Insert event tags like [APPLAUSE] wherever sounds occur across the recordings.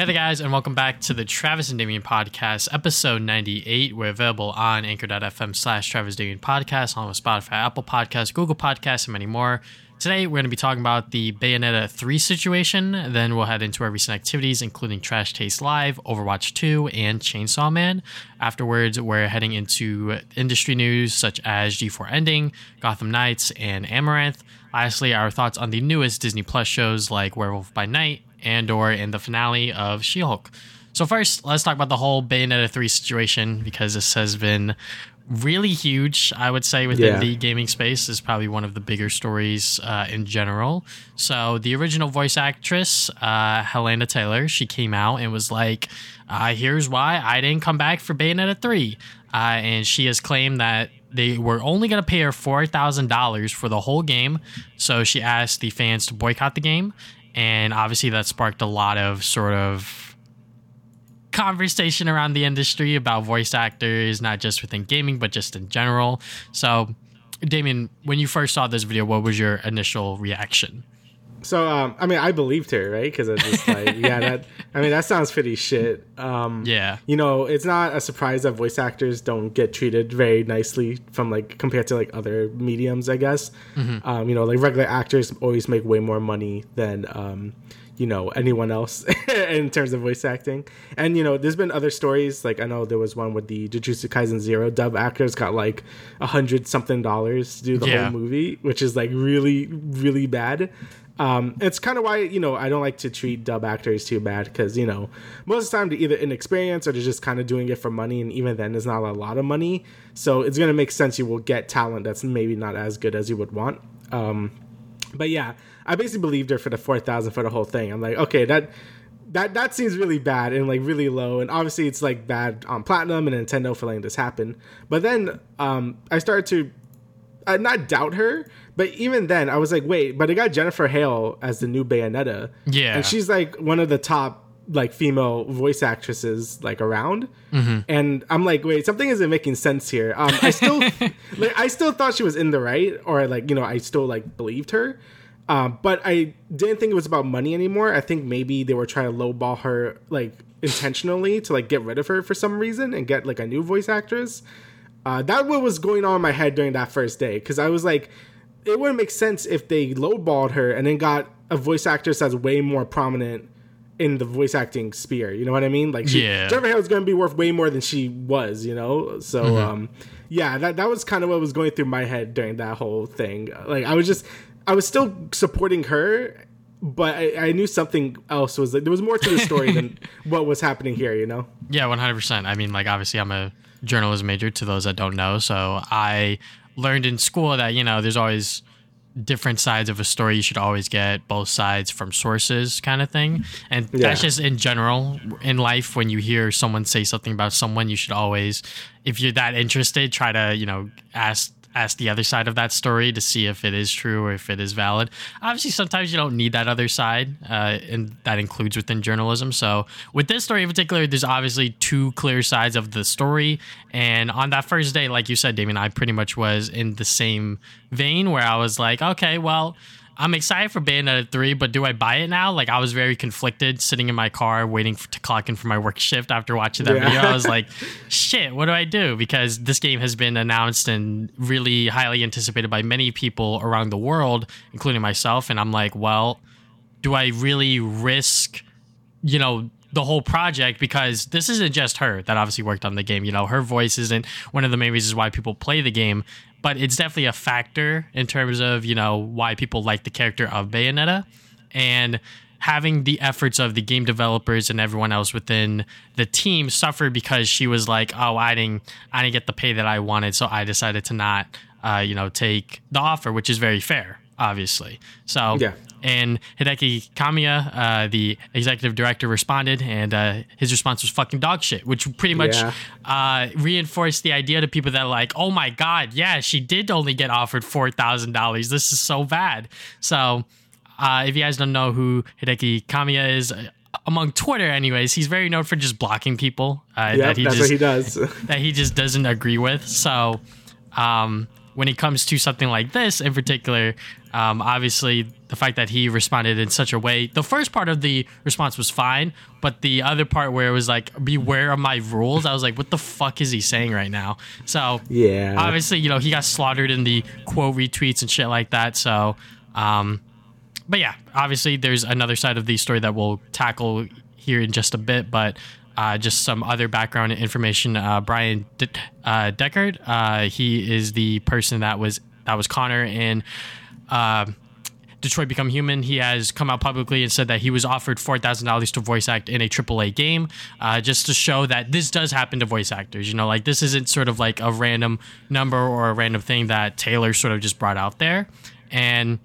Hey there, guys, and welcome back to the Travis and Damian podcast, episode 98. We're available on anchor.fm slash Travis Damian podcast, along with Spotify, Apple Podcasts, Google Podcasts, and many more. Today, we're going to be talking about the Bayonetta 3 situation. Then we'll head into our recent activities, including Trash Taste Live, Overwatch 2, and Chainsaw Man. Afterwards, we're heading into industry news such as G4 Ending, Gotham Knights, and Amouranth. Lastly, our thoughts on the newest Disney Plus shows like Werewolf by Night, Andor, and the finale of She Hulk. So, first, let's talk about the whole Bayonetta 3 situation because this has been really huge, I would say, within Yeah. the gaming space. is probably one of the bigger stories uh, in general. So, the original voice actress, uh, Hellena Taylor, she came out and was like, uh, Here's why I didn't come back for Bayonetta 3. Uh, and she has claimed that they were only going to pay her $4,000 for the whole game. So, she asked the fans to boycott the game. And obviously, that sparked a lot of sort of conversation around the industry about voice actors, not just within gaming, but just in general. So, Damian, when you first saw this video, what was your initial reaction? So, um, I mean, I believed her, right? Because I was just like, yeah, that. I mean, that sounds pretty shit. Um, Yeah. You know, it's not a surprise that voice actors don't get treated very nicely from like compared to like other mediums, I guess. Um, you know, like regular actors always make way more money than um, you know anyone else [LAUGHS] in terms of voice acting. And you know, there's been other stories. Like I know there was one with the Jujutsu Kaisen Zero dub actors got like a hundred something dollars to do the Yeah. whole movie, which is like really really bad. Um, it's kind of why you know I don't like to treat dub actors too bad because you know most of the time they're either inexperienced or they're just kind of doing it for money, and even then, it's not a lot of money. So it's gonna make sense you will get talent that's maybe not as good as you would want. Um, but yeah, I basically believed her for the four thousand for the whole thing. I'm like, okay, that that that seems really bad and like really low, and obviously it's like bad on Platinum and Nintendo for letting this happen. But then um, I started to uh, not doubt her, but even then I was like, wait, but it got Jennifer Hale as the new Bayonetta, Yeah. and she's like one of the top like female voice actresses like around. And i'm like wait something isn't making sense here. Um i still [LAUGHS] like i still thought she was in the right or like you know i still like believed her. Um but i didn't think it was about money anymore. I think maybe they were trying to lowball her like intentionally to like get rid of her for some reason and get like a new voice actress. Uh, that what was going on in my head during that first day because I was like, it wouldn't make sense if they lowballed her and then got a voice actress that's way more prominent in the voice acting sphere. You know what I mean? Like, she, Yeah. Jennifer Hale is going to be worth way more than she was. You know, so um, yeah, that that was kind of what was going through my head during that whole thing. Like, I was just, I was still supporting her. But I, I knew something else was like there was more to the story than [LAUGHS] what was happening here, you know. Yeah, one hundred percent. I mean, like obviously, I'm a journalism major. To those that don't know, so I learned in school that you know there's always different sides of a story. You should always get both sides from sources, kind of thing. And that's just in general in life. When you hear someone say something about someone, you should always, if you're that interested, try to you know ask ask the other side of that story to see if it is true or if it is valid. Obviously, sometimes you don't need that other side, uh, and that includes within journalism. So, with this story in particular, there's obviously two clear sides of the story. And on that first day, like you said, Damian, I pretty much was in the same vein where I was like, okay, well. I'm excited for Bayonetta 3, but do I buy it now? Like, I was very conflicted sitting in my car waiting for, to clock in for my work shift after watching that Yeah. video. I was like, shit, what do I do? Because this game has been announced and really highly anticipated by many people around the world, including myself. And I'm like, well, do I really risk, you know, the whole project because this isn't just her that obviously worked on the game. You know, her voice isn't one of the main reasons why people play the game, but it's definitely a factor in terms of, you know, why people like the character of Bayonetta. And having the efforts of the game developers and everyone else within the team suffer because she was like, "Oh, I didn't, I didn't get the pay that I wanted, so I decided to not, uh, you know, take the offer," which is very fair, obviously. So, Yeah. and Hideki Kamiya, uh, the executive director, responded, and uh, his response was "fucking dog shit," which pretty much Yeah. uh, reinforced the idea to people that like, "Oh my god, yeah, she did only get offered four thousand dollars. This is so bad." So, uh, if you guys don't know who Hideki Kamiya is, uh, among Twitter, anyways, he's very known for just blocking people uh, Yeah, that he that's just what he does. [LAUGHS] that he just doesn't agree with. So, um, when it comes to something like this in particular, um, obviously the fact that he responded in such a way, the first part of the response was fine, but the other part where it was like, beware of my rules, I was like, what the fuck is he saying right now? So, Yeah. obviously, you know, he got slaughtered in the quote retweets and shit like that. So, um, but yeah, obviously, there's another side of the story that we'll tackle here in just a bit, but. Uh, just some other background information. Uh, Bryan De- uh, Dechart, uh, he is the person that was that was Connor in uh, Detroit Become Human. He has come out publicly and said that he was offered four thousand dollars to voice act in a AAA game, uh, just to show that this does happen to voice actors. You know, like this isn't sort of like a random number or a random thing that Taylor sort of just brought out there, and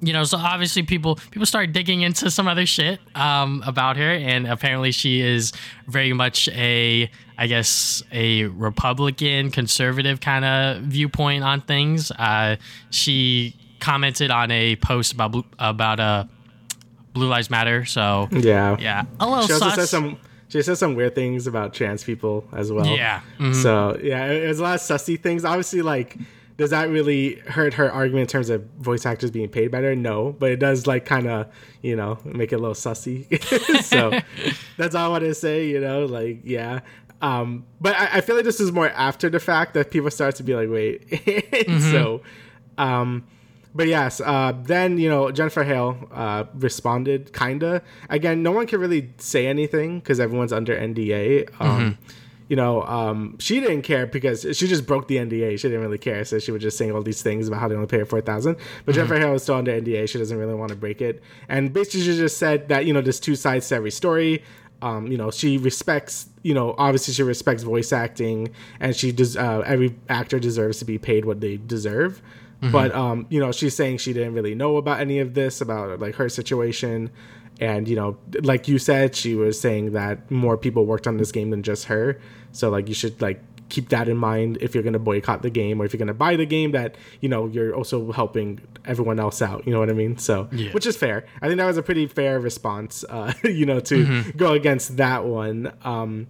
you know, so obviously people people start digging into some other shit um, about her, and apparently she is very much a, I guess, a Republican conservative kind of viewpoint on things. Uh, she commented on a post about blue, about uh, Blue Lives Matter, so yeah. yeah, a little She also sus. says some. She says some weird things about trans people as well. yeah, mhm. So yeah, it, it was a lot of sussy things. Obviously, like, does that really hurt her argument in terms of voice actors being paid better? No, but it does like kind of you know make it a little sussy. [LAUGHS] so [LAUGHS] that's all I want to say. You know, like yeah. Um, but I, I feel like this is more after the fact that people start to be like, wait. [LAUGHS] so, um, but yes, uh, then you know Jennifer Hale uh, responded, kinda. Again, no one can really say anything because everyone's under NDA. Um, You know, um, she didn't care because she just broke the NDA. She didn't really care, so she was just saying all these things about how they only pay her four thousand. But Jennifer Hale is still under NDA. She doesn't really want to break it, and basically she just said that you know there's two sides to every story. Um, you know, she respects, you know, obviously she respects voice acting and she does, uh, every actor deserves to be paid what they deserve. But, um, you know, she's saying she didn't really know about any of this, about like her situation. And, you know, like you said, she was saying that more people worked on this game than just her. So, like, you should, like, keep that in mind if you're going to boycott the game or if you're going to buy the game that, you know, you're also helping everyone else out. You know what I mean? So, Yeah. which is fair. I think that was a pretty fair response, uh, [LAUGHS] you know, to go against that one. Um,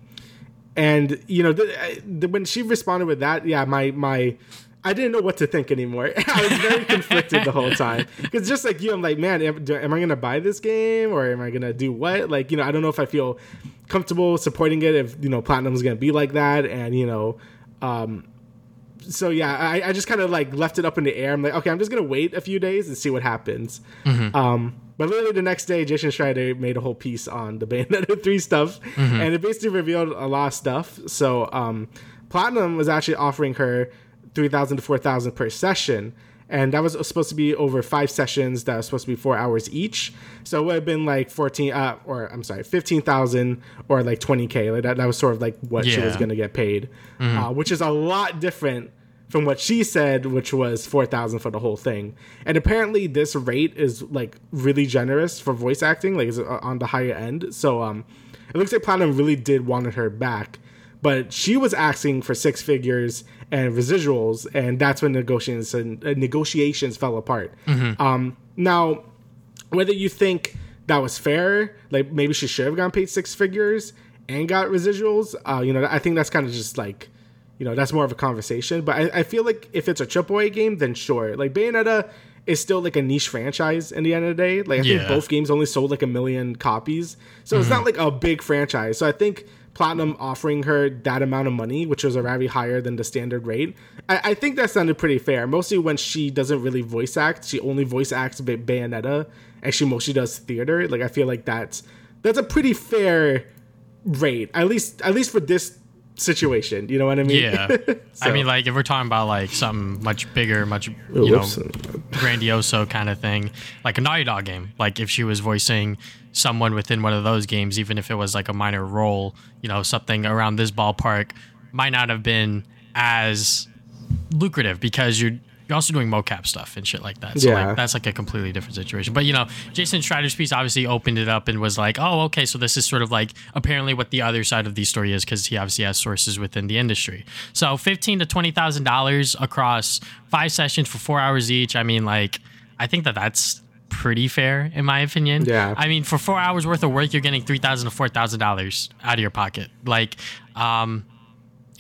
and you know, the, when she responded with that, yeah, my my, I didn't know what to think anymore. [LAUGHS] I was very conflicted the whole time because just like you, I'm like, man, am, do- am I gonna buy this game or am I gonna do what? Like, you know, I don't know if I feel comfortable supporting it if you know Platinum's gonna be like that, and you know, um, so yeah, I, I just kind of like left it up in the air. I'm like, okay, I'm just gonna wait a few days and see what happens. Um, but literally the next day, Jason Schreier made a whole piece on the [LAUGHS] Bayonetta 3 stuff, and it basically revealed a lot of stuff. So um, Platinum was actually offering her 3,000 to 4,000 per session. And that was supposed to be over five sessions that was supposed to be four hours each. So it would have been like 14, uh, or I'm sorry, 15,000 or like 20K. Like that, that was sort of like what she was going to get paid, uh, which is a lot different from what she said, which was 4,000 for the whole thing. And apparently this rate is like really generous for voice acting, like it's uh, on the higher end. So um, it looks like Platinum really did wanted her back but she was asking for six figures and residuals, and that's when negotiations and uh, negotiations fell apart. Um, now, whether you think that was fair, like maybe she should have gotten paid six figures and got residuals, uh, you know, I think that's kind of just like, you know, that's more of a conversation. But I, I feel like if it's a AAA game, then sure. Like Bayonetta is still like a niche franchise in the end of the day. Like I think both games only sold like a million copies, so it's not like a big franchise. So I think Platinum offering her that amount of money, which was already higher than the standard rate, I, I think that sounded pretty fair. Mostly when she doesn't really voice act, she only voice acts Bay- Bayonetta, and she mostly does theater. Like I feel like that's that's a pretty fair rate, at least at least for this situation. You know what I mean? Yeah. [LAUGHS] I mean, like, if we're talking about, like, something much bigger, much, you Oh, know, grandioso kind of thing, like a Naughty Dog game. Like, if she was voicing someone within one of those games, even if it was like a minor role, you know, something around this ballpark might not have been as lucrative because you're you're also doing mocap stuff and shit like that. So Yeah. like that's like a completely different situation. But you know, Jason Schreier's piece obviously opened it up and was like, "Oh, okay, so this is sort of like apparently what the other side of the story is because he obviously has sources within the industry." So fifteen to twenty thousand dollars across five sessions for four hours each. I mean, like, I think that that's pretty fair in my opinion. Yeah. I mean, for four hours worth of work, you're getting three thousand to four thousand dollars out of your pocket. Like, um,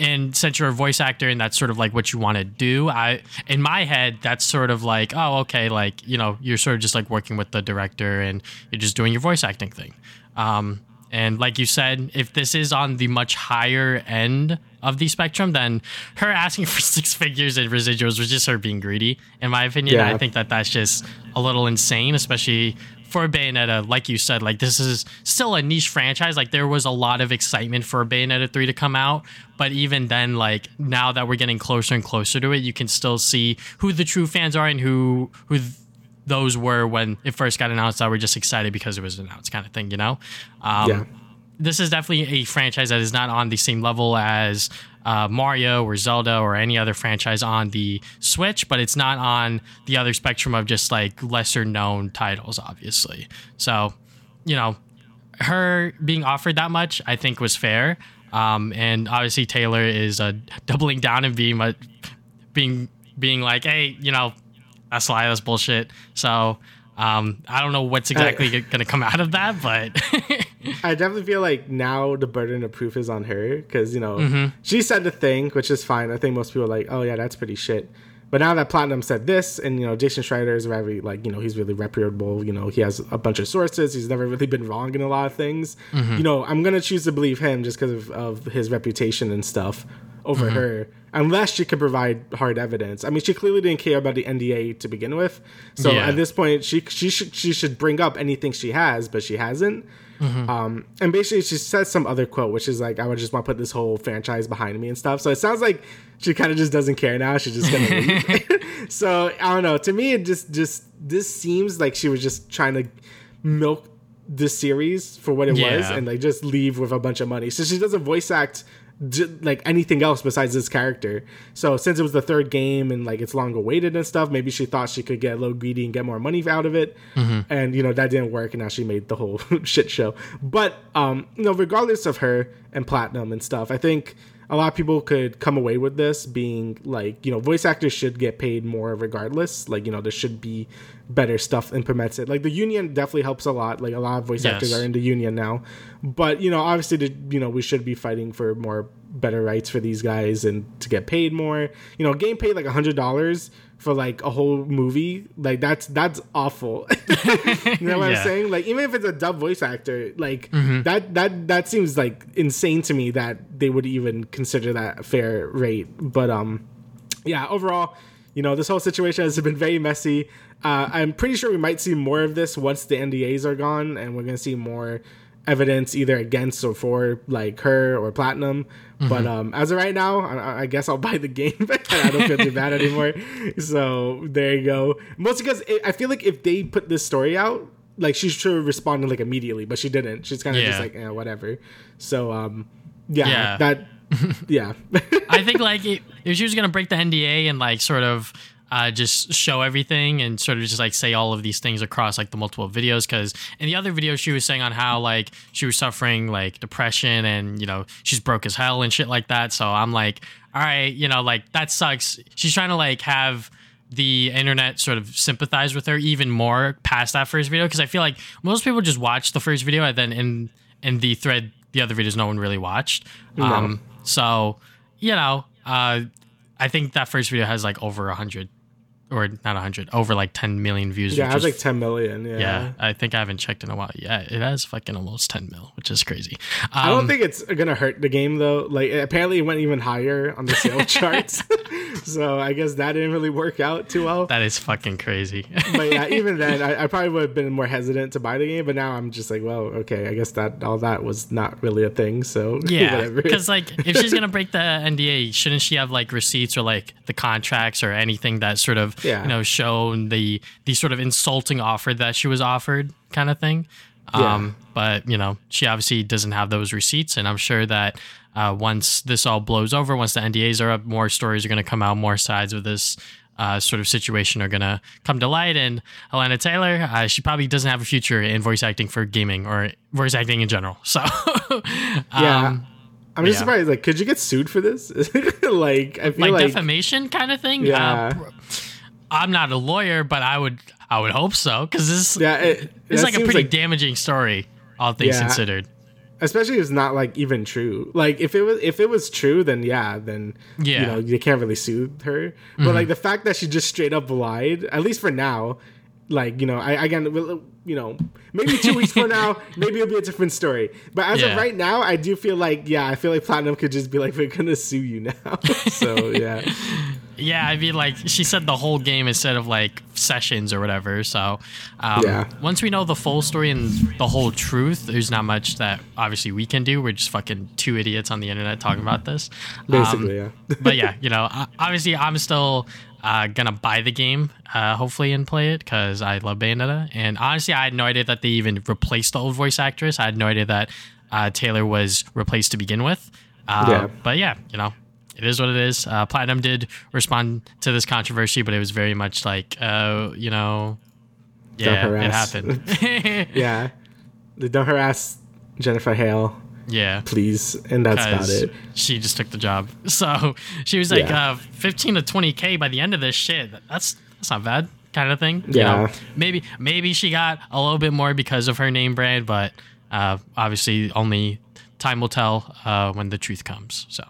and since you're a voice actor and that's sort of like what you want to do, I in my head that's sort of like, oh, okay, like you know, you're sort of just like working with the director and you're just doing your voice acting thing. Um, and like you said, if this is on the much higher end of the spectrum, then her asking [LAUGHS] for six figures in residuals was just her being greedy. In my opinion, Yeah. I think that that's just a little insane, especially for Bayonetta. Like you said, like this is still a niche franchise. Like there was a lot of excitement for Bayonetta 3 to come out. But even then, like now that we're getting closer and closer to it, you can still see who the true fans are and who who th- those were when it first got announced that were just excited because it was announced kind of thing, you know? Um, Yeah. this is definitely a franchise that is not on the same level as uh, Mario or Zelda or any other franchise on the Switch, but it's not on the other spectrum of just like lesser known titles, obviously. So, you know, her being offered that much, I think was fair. Um, and obviously Taylor is uh, [LAUGHS] doubling down and being mu- being being like, hey, you know, that's lie, that's bullshit. So um, I don't know what's exactly going to come out of that, but [LAUGHS] I definitely feel like now the burden of proof is on her because you know mm-hmm. she said the thing, which is fine. I think most people are like, oh yeah, that's pretty shit. But now that Platinum said this, and you know Jason Schreier is very like you know he's really reputable. You know he has a bunch of sources. He's never really been wrong in a lot of things. Mm-hmm. You know I'm gonna choose to believe him just because of, of his reputation and stuff over mm-hmm. her, unless she could provide hard evidence. I mean, she clearly didn't care about the NDA to begin with. So Yeah. at this point, she she should she should bring up anything she has, but she hasn't. Um, and basically, she says some other quote, which is like, "I would just want to put this whole franchise behind me and stuff." So it sounds like she kind of just doesn't care now. She's just gonna leave. [LAUGHS] [LAUGHS] so I don't know. To me, it just just this seems like she was just trying to milk this series for what it was and like just leave with a bunch of money. So she doesn't voice act like anything else besides this character. So since it was the third game and like it's long awaited and stuff, maybe she thought she could get a little greedy and get more money out of it. And you know that didn't work, and now she made the whole [LAUGHS] shit show. But um, you know, regardless of her and platinum and stuff, I think a lot of people could come away with this being like, you know, voice actors should get paid more regardless. Like, you know, there should be better stuff implemented. Like the union definitely helps a lot. Like a lot of voice Yes. actors are in the union now. But, you know, obviously the, you know, we should be fighting for more better rights for these guys and to get paid more. You know, game paid like a hundred dollars for like a whole movie, like that's that's awful. [LAUGHS] you know what Yeah. I'm saying? Like even if it's a dub voice actor, like that that that seems like insane to me that they would even consider that a fair rate. But um yeah, overall, you know, this whole situation has been very messy. Uh, I'm pretty sure we might see more of this once the NDAs are gone, and we're gonna see more evidence either against or for like her or Platinum. But um, as of right now, I, I guess I'll [LAUGHS] buy the game. [LAUGHS] and I don't feel too bad anymore. So there you go. Mostly because it, I feel like if they put this story out, like she should have responded like immediately, but she didn't. She's kind of just like, eh, whatever. So um, yeah, Yeah. that [LAUGHS] yeah. I think like it, if she was gonna break the NDA and like sort of uh, just show everything and sort of just like say all of these things across like the multiple videos, because in the other video she was saying on how like she was suffering like depression and you know she's broke as hell and shit like that. So I'm like, all right, you know, like that sucks. She's trying to like have the internet sort of sympathize with her even more past that first video because I feel like most people just watch the first video and then in in the thread the other videos no one really watched. Um, so you know, uh, I think that first video has like over a hundred or not a hundred, over like ten million views. yeah, it has like 10 million. Yeah. yeah, I think I haven't checked in a while. Yeah, it has fucking almost ten mil, which is crazy. Um, I don't think it's gonna hurt the game though. Like apparently it went even higher on the sales [LAUGHS] charts. [LAUGHS] so I guess that didn't really work out too well. that is fucking crazy. [LAUGHS] but yeah, even then I, I probably would have been more hesitant to buy the game, but now I'm just like, well, okay, I guess that all that was not really a thing. So Yeah, because like if she's gonna break the NDA, shouldn't she have like receipts or like the contracts or anything that sort of Yeah. you know shown the the sort of insulting offer that she was offered kind of thing. Yeah. Um, but you know she obviously doesn't have those receipts, and I'm sure that uh, once this all blows over, once the NDAs are up, more stories are gonna come out, more sides of this. Uh, sort of situation are gonna come to light, and Hellena Taylor, uh, she probably doesn't have a future in voice acting for gaming or voice acting in general. [LAUGHS] So, yeah. um, I'm just yeah. surprised. Like, could you get sued for this? [LAUGHS] like, I feel like, like, defamation kind of thing. Yeah. Uh, I'm not a lawyer, but I would I would hope so because this yeah, it, it's like a pretty damaging story, all things Yeah. considered. especially if it's not like even true. Like if it was if it was true, then yeah, then Yeah. you know you can't really sue her. But mm-hmm. like the fact that she just straight up lied, at least for now, like you know, I again, you know, maybe two weeks from now, [LAUGHS] maybe it'll be a different story. But as Yeah. of right now, I do feel like yeah, I feel like Platinum could just be like, we're gonna sue you now. [LAUGHS] so yeah, [LAUGHS] Yeah, I mean, like she said, the whole game instead of like sessions or whatever. So, um, Yeah. once we know the full story and the whole truth, there's not much that obviously we can do. We're just fucking two idiots on the internet talking about this. Um, basically yeah. [LAUGHS] but yeah, you know, obviously I'm still uh, gonna buy the game, uh, hopefully, and play it because I love Bayonetta. And honestly, I had no idea that they even replaced the old voice actress. I had no idea that uh, Taylor was replaced to begin with. Uh, Yeah. But yeah, you know, it is what it is. Uh, Platinum did respond to this controversy, but it was very much like, uh, you know, yeah, it harass. happened. [LAUGHS] [LAUGHS] yeah, don't harass Jennifer Hale, yeah. please, and that's about it. She just took the job. [LAUGHS] So she was like, Yeah. uh, 15 to 20K by the end of this shit. That's that's not bad kind of thing. You Yeah. know, maybe, maybe she got a little bit more because of her name brand, but uh, obviously only time will tell uh, when the truth comes. So,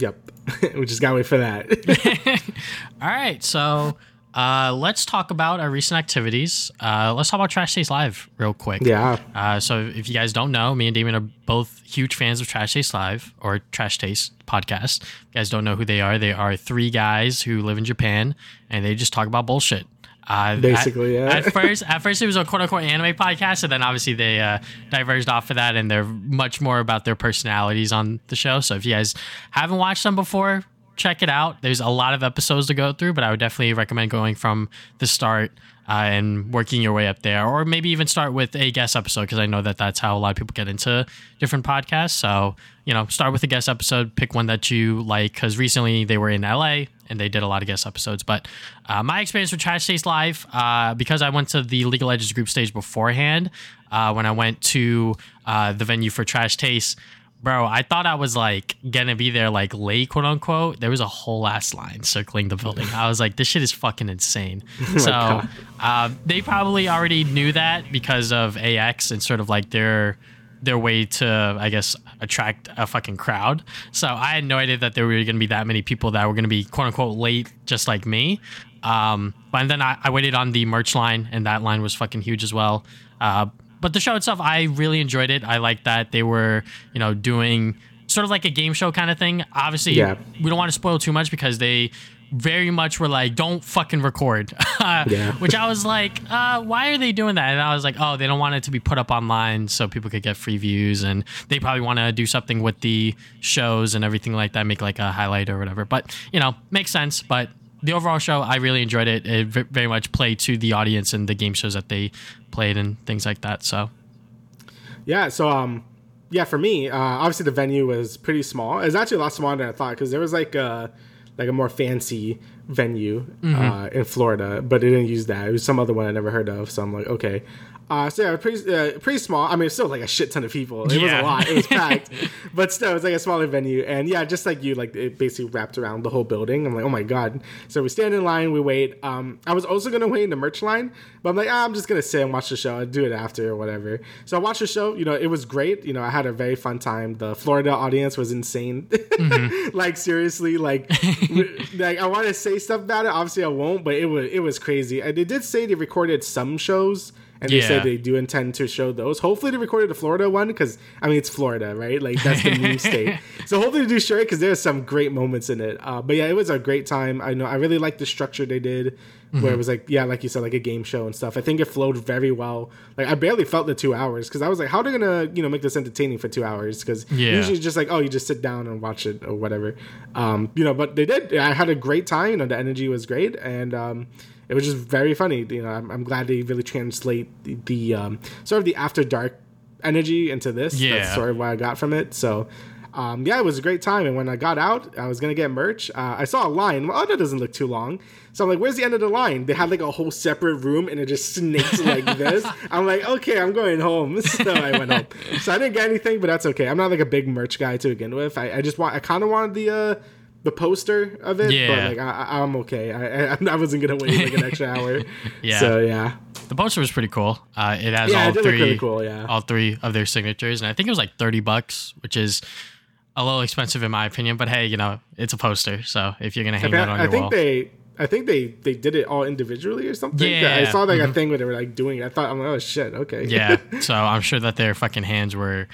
Yep, [LAUGHS] we just gotta wait for that. [LAUGHS] all right. So uh, let's talk about our recent activities. Uh, let's talk about Trash Taste Live real quick. yeah, Uh, so if you guys don't know, me and Damon are both huge fans of Trash Taste Live or Trash Taste podcast. If you guys don't know who they are, they are three guys who live in Japan and they just talk about bullshit. Uh, Basically, at, yeah. At first, at first it was a quote unquote anime podcast, and then obviously they uh, diverged off of that, and they're much more about their personalities on the show. So if you guys haven't watched them before, check it out. There's a lot of episodes to go through, but I would definitely recommend going from the start uh, and working your way up there, or maybe even start with a guest episode because I know that that's how a lot of people get into different podcasts. So you know, start with a guest episode, pick one that you like because recently they were in LA and they did a lot of guest episodes. But uh, my experience with Trash Taste Live, uh, because I went to the League of Legends group stage beforehand, uh, when I went to uh, the venue for Trash Taste. Bro, I thought I was like gonna be there like late, quote unquote. There was a whole ass line circling the building. I was like, this shit is fucking insane. [LAUGHS] so uh, they probably already knew that because of AX and sort of like their their way to, I guess, attract a fucking crowd. So I had no idea that there were going to be that many people that were going to be quote unquote late, just like me. Um, but then I, I waited on the merch line, and that line was fucking huge as well. Uh, but the show itself, I really enjoyed it. I like that they were, you know, doing sort of like a game show kind of thing. Obviously, Yeah. we don't want to spoil too much because they very much were like, don't fucking record. [LAUGHS] Yeah. Which I was like, uh, why are they doing that? And I was like, oh, they don't want it to be put up online so people could get free views. And they probably want to do something with the shows and everything like that, make like a highlight or whatever. But, you know, makes sense. But the overall show, I really enjoyed it. It very much played to the audience and the game shows that they played and things like that. So, Yeah, so um, yeah, for me, uh, obviously the venue was pretty small. It was actually a lot smaller than I thought because there was like a like a more fancy venue uh, in Florida, but it didn't use that. It was some other one I never heard of. So I'm like, okay. Uh, so yeah, pretty uh, pretty small. I mean, it's still like a shit ton of people. It was a lot. It was [LAUGHS] packed, but still, it's like a smaller venue. And yeah, just like you, like it basically wrapped around the whole building. I'm like, oh my god. So we stand in line, we wait. Um, I was also gonna wait in the merch line, but I'm like, ah, I'm just gonna sit and watch the show. I'll do it after or whatever. So I watched the show. You know, it was great. You know, I had a very fun time. The Florida audience was insane. [LAUGHS] like seriously, like [LAUGHS] like I want to say stuff about it. Obviously, I won't. But it was it was crazy. And they did say they recorded some shows. And they said they do intend to show those. Hopefully, they recorded the Florida one because I mean it's Florida, right? Like that's the meme state. [LAUGHS] So hopefully, they do share it because there's some great moments in it. Uh, but yeah, it was a great time. I know I really liked the structure they did, where it was like yeah, like you said, like a game show and stuff. I think it flowed very well. Like I barely felt the two hours because I was like, how are they gonna you know make this entertaining for two hours? Because Yeah. usually it's just like oh, you just sit down and watch it or whatever. Um, you know, but they did. I had a great time. You know, the energy was great and. Um, it was just very funny. You know, I'm, I'm glad they really translate the, the um, sort of the after dark energy into this. Yeah. That's sort of what I got from it. So, um, yeah, it was a great time. And when I got out, I was gonna get merch. Uh, I saw a line. Well, oh, that doesn't look too long. So I'm like, "Where's the end of the line?" They had like a whole separate room, and it just snakes like [LAUGHS] this. I'm like, "Okay, I'm going home." [LAUGHS] So I went home. So I didn't get anything, but that's okay. I'm not like a big merch guy to begin with. I, I just want. I kind of wanted the. Uh, the poster of it, Yeah. but like I, I- I'm okay. I, I [LAUGHS] I wasn't gonna wait like an extra [LAUGHS] hour. Yeah. So yeah. the poster was pretty cool. Uh, it has Yeah, all it three, really cool, yeah. all three of their signatures, and I think it was like thirty bucks, which is a little expensive in my opinion. But hey, you know, it's a poster, so if you're gonna hang that on I your think wall, they. I think they they did it all individually or something. Yeah. Mm-hmm. I saw like a thing where they were like doing it. I thought I'm like, oh shit, okay. yeah. [LAUGHS] So I'm sure that their fucking hands were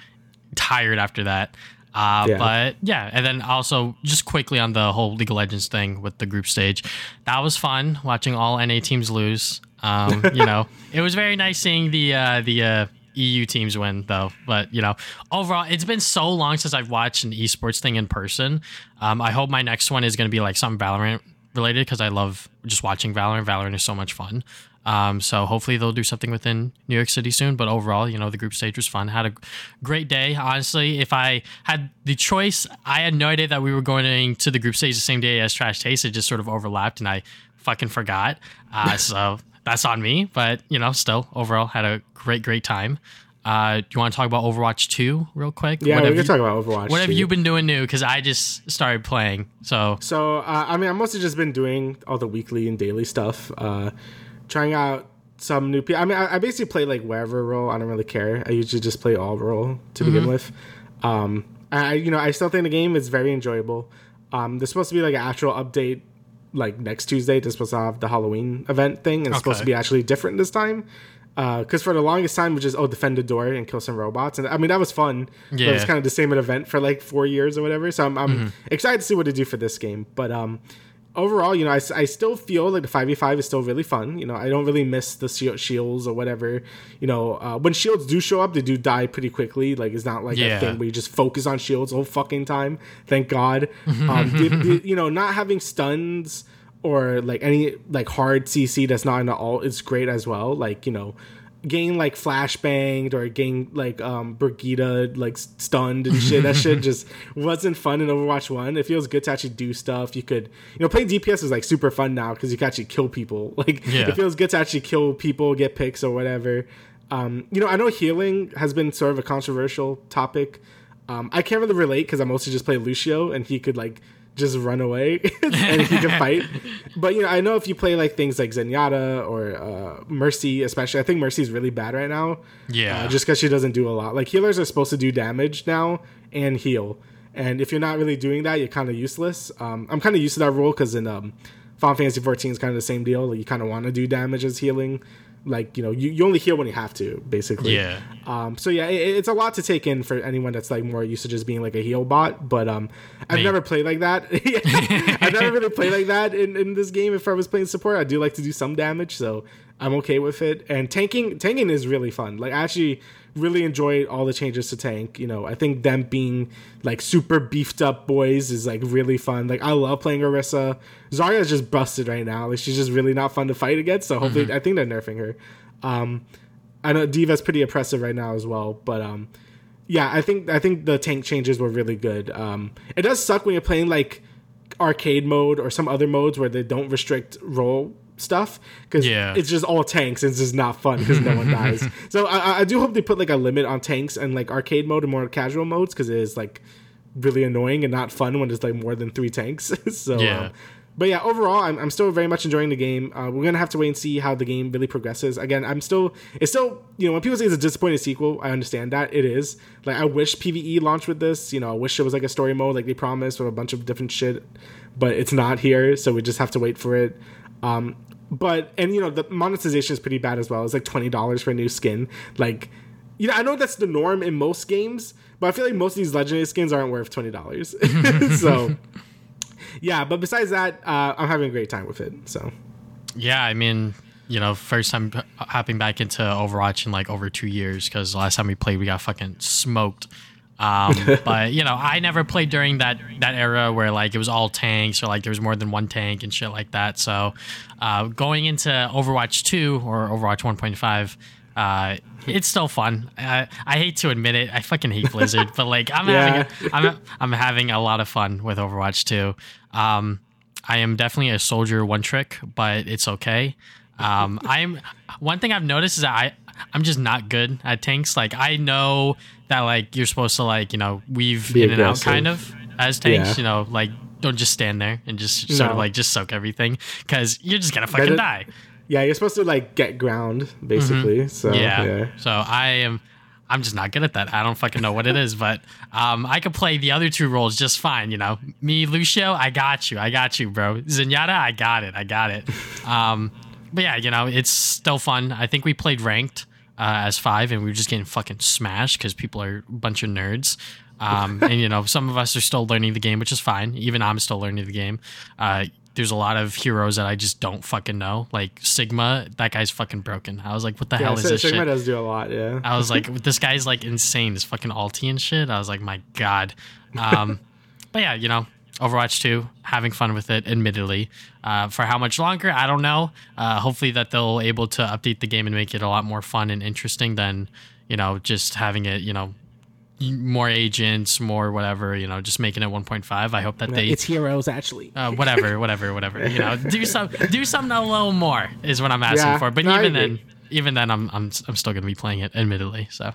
tired after that. Uh, Yeah. But yeah, and then also just quickly on the whole League of Legends thing with the group stage, that was fun watching all NA teams lose. Um, [LAUGHS] you know, it was very nice seeing the uh, the uh, EU teams win though. But you know, overall, it's been so long since I've watched an esports thing in person. Um, I hope my next one is going to be like something Valorant related because I love just watching Valorant. Valorant is so much fun. Um, so hopefully they'll do something within New York City soon. But overall, you know, the group stage was fun. Had a great day. Honestly, if I had the choice, I had no idea that we were going to the group stage the same day as Trash Taste. It just sort of overlapped, and I fucking forgot. Uh, [LAUGHS] so that's on me. But you know, still overall had a great, great time. Uh, do you want to talk about Overwatch 2 real quick? Yeah, What we can you- talk about Overwatch. What have you been doing new? Because I just started playing. So So uh, I mean, I've mostly just been doing all the weekly and daily stuff, uh, trying out some new. people. I mean, I, I basically play like wherever role. I don't really care. I usually just play all role to begin with. Um, I you know I still think the game is very enjoyable. Um, there's supposed to be like an actual update like next Tuesday. They're supposed to have the Halloween event thing, and it's supposed to be actually different this time. Because for the longest time, we just oh defend the door and kill some robots, and I mean that was fun. but it was kind of the same event for like four years or whatever. So I'm, I'm excited to see what they do for this game. But um, overall, you know, I, I still feel like the five v five is still really fun. You know, I don't really miss the shields or whatever. You know, uh, when shields do show up, they do die pretty quickly. Like it's not like Yeah. a thing where you just focus on shields all fucking time. Thank God. [LAUGHS] Um, the- the- you know, not having stuns or like any like hard CC that's not in the alt is great as well. Like you know. Getting like flashbanged or getting like um Brigitte like stunned and shit. That shit [LAUGHS] just wasn't fun in Overwatch One. It feels good to actually do stuff. You could, you know, playing DPS is like super fun now because you can actually kill people. [LAUGHS] Like Yeah. it feels good to actually kill people, get picks or whatever. Um, you know, I know healing has been sort of a controversial topic. Um, I can't really relate because I mostly just play Lucio and he could like just run away [LAUGHS] and he can fight. [LAUGHS] But you know, I know if you play like things like Zenyatta or uh, Mercy, especially, I think Mercy is really bad right now. Yeah. uh, just because she doesn't do a lot. Like healers are supposed to do damage now and heal, and if you're not really doing that, you're kind of useless. Um, I'm kind of used to that rule because in um, Final Fantasy 14 is kind of the same deal. Like, you kind of want to do damage as healing. Like you know, you, you only heal when you have to, basically. Yeah. Um, so yeah, it, it's a lot to take in for anyone that's like more used to just being like a heal bot. But um, I've never played like that. [LAUGHS] I've never really played like that in, in this game. If I was playing support, I do like to do some damage, so I'm okay with it. And tanking, tanking is really fun. Like I actually really enjoyed all the changes to tank. You know, I think them being like super beefed up boys is like really fun. Like I love playing Orisa. Zarya is just busted right now. Like she's just really not fun to fight against. So hopefully, I think they're nerfing her. Um, I know D.Va's pretty oppressive right now as well, but um, yeah, I think I think the tank changes were really good. Um, it does suck when you're playing like arcade mode or some other modes where they don't restrict role stuff because Yeah. it's just all tanks and it's just not fun because no one dies. [LAUGHS] So I, I- do hope they put like a limit on tanks and like arcade mode and more casual modes because it is like really annoying and not fun when there's like more than three tanks. [LAUGHS] so Yeah. um, but yeah, overall, I'm, I'm still very much enjoying the game. Uh, we're gonna have to wait and see how the game really progresses. Again, I'm still, it's still, you know, when people say it's a disappointing sequel, I understand that it is. Like, I wish PVE launched with this. You know, I wish it was like a story mode, like they promised, with a bunch of different shit. But it's not here, so we just have to wait for it. Um, but and you know, the monetization is pretty bad as well. It's like twenty dollars for a new skin. Like, you know, I know that's the norm in most games, but I feel like most of these legendary skins aren't worth twenty dollars. [LAUGHS] so yeah, but besides that, uh, I'm having a great time with it. So Yeah, I mean, you know, first time hopping back into Overwatch in like over two years because last time we played, we got fucking smoked. Um, [LAUGHS] but you know, I never played during that that era where like it was all tanks or like there was more than one tank and shit like that. So, uh, going into Overwatch two or Overwatch one point five. Uh, it's still fun. Uh, I hate to admit it. I fucking hate Blizzard, but like I'm Yeah. having, a, I'm, I'm having a lot of fun with Overwatch 2. Um, I am definitely a soldier one trick, but it's okay. Um, I'm one thing I've noticed is that I I'm just not good at tanks. Like I know that like you're supposed to like you know weave Be in and out kind of as tanks. Yeah. You know like don't just stand there and just sort of like just soak everything because you're just gonna fucking Better- die. yeah, you're supposed to like get ground basically. So Mm-hmm. yeah. yeah. So I am. I'm just not good at that. I don't fucking know what it is, but um, I could play the other two roles just fine. You know, me, Lucio, I got you. I got you, bro. Zenyatta, I got it. I got it. [LAUGHS] Um, but yeah, you know, it's still fun. I think we played ranked uh, as five, and we were just getting fucking smashed because people are a bunch of nerds. Um, [LAUGHS] and you know, some of us are still learning the game, which is fine. Even I'm still learning the game. Uh, there's a lot of heroes that I just don't fucking know. Like Sigma, that guy's fucking broken. I was like, what the Yeah, hell is Sig- this Sigma shit? does do a lot. Yeah. I was like, [LAUGHS] this guy's like insane. This fucking alti and shit. I was like, my god. Um, [LAUGHS] but yeah, you know, Overwatch 2, having fun with it. Admittedly, uh, for how much longer, I don't know. Uh, hopefully that they'll able to update the game and make it a lot more fun and interesting than you know just having it. You know. More agents, more whatever, you know, just making it 1.5. I hope that they it's heroes actually. uh, whatever, whatever, whatever. You know, do some, do something a little more is what I'm asking Yeah, for. But no, even then, even then, I'm, I'm, I'm still gonna be playing it, admittedly. So,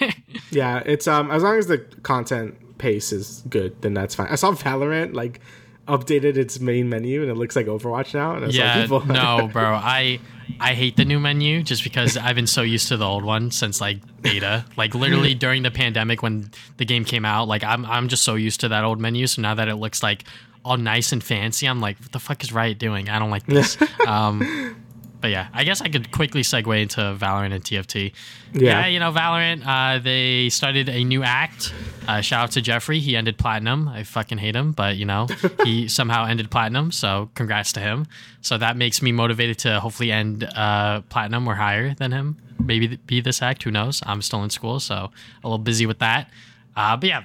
[LAUGHS] Yeah, it's um as long as the content pace is good, then that's fine. I saw Valorant like updated its main menu and it looks like Overwatch now. And I saw yeah, people no, [LAUGHS] bro, I, I hate the new menu just because I've been so used to the old one since like beta. Like literally [LAUGHS] during the pandemic when the game came out, like I'm, I'm just so used to that old menu. So now that it looks like all nice and fancy, I'm like, what the fuck is Riot doing? I don't like this. [LAUGHS] um, but yeah, I guess I could quickly segue into Valorant and TFT. Yeah. Yeah, you know, Valorant, uh, they started a new act. Uh, shout out to Jeffrey. He ended Platinum. I fucking hate him, but, you know, [LAUGHS] he somehow ended Platinum. So congrats to him. So that makes me motivated to hopefully end uh, Platinum or higher than him. Maybe be this act. Who knows? I'm still in school, so a little busy with that. Uh, but yeah,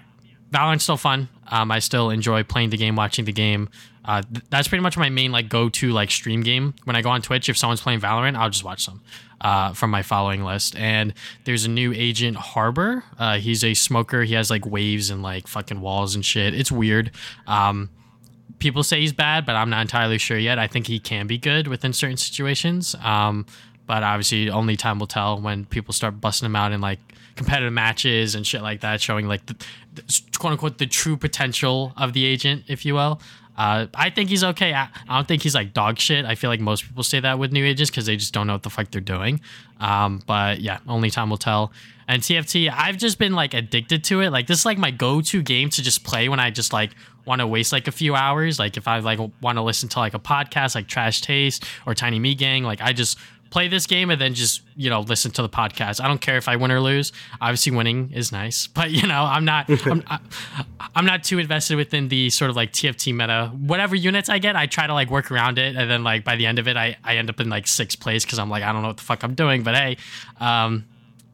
Valorant's still fun. Um, I still enjoy playing the game, watching the game. Uh, th- that's pretty much my main like go-to like stream game. When I go on Twitch, if someone's playing Valorant, I'll just watch some uh, from my following list. And there's a new agent Harbor. Uh, he's a smoker. He has like waves and like fucking walls and shit. It's weird. Um, people say he's bad, but I'm not entirely sure yet. I think he can be good within certain situations. Um, but obviously, only time will tell when people start busting him out in like competitive matches and shit like that, showing like the, the quote unquote the true potential of the agent, if you will. Uh, I think he's okay. I, I don't think he's like dog shit. I feel like most people say that with new agents because they just don't know what the fuck they're doing. Um, but yeah, only time will tell. And TFT, I've just been like addicted to it. Like this is like my go-to game to just play when I just like want to waste like a few hours. Like if I like want to listen to like a podcast like Trash Taste or Tiny Meat Gang, like I just play this game and then just you know listen to the podcast. I don't care if I win or lose. Obviously, winning is nice, [LAUGHS] but you know I'm not I'm, [LAUGHS] I, I'm not too invested within the sort of like TFT meta. Whatever units I get, I try to like work around it, and then like by the end of it, I I end up in like sixth place because I'm like I don't know what the fuck I'm doing. But hey, um,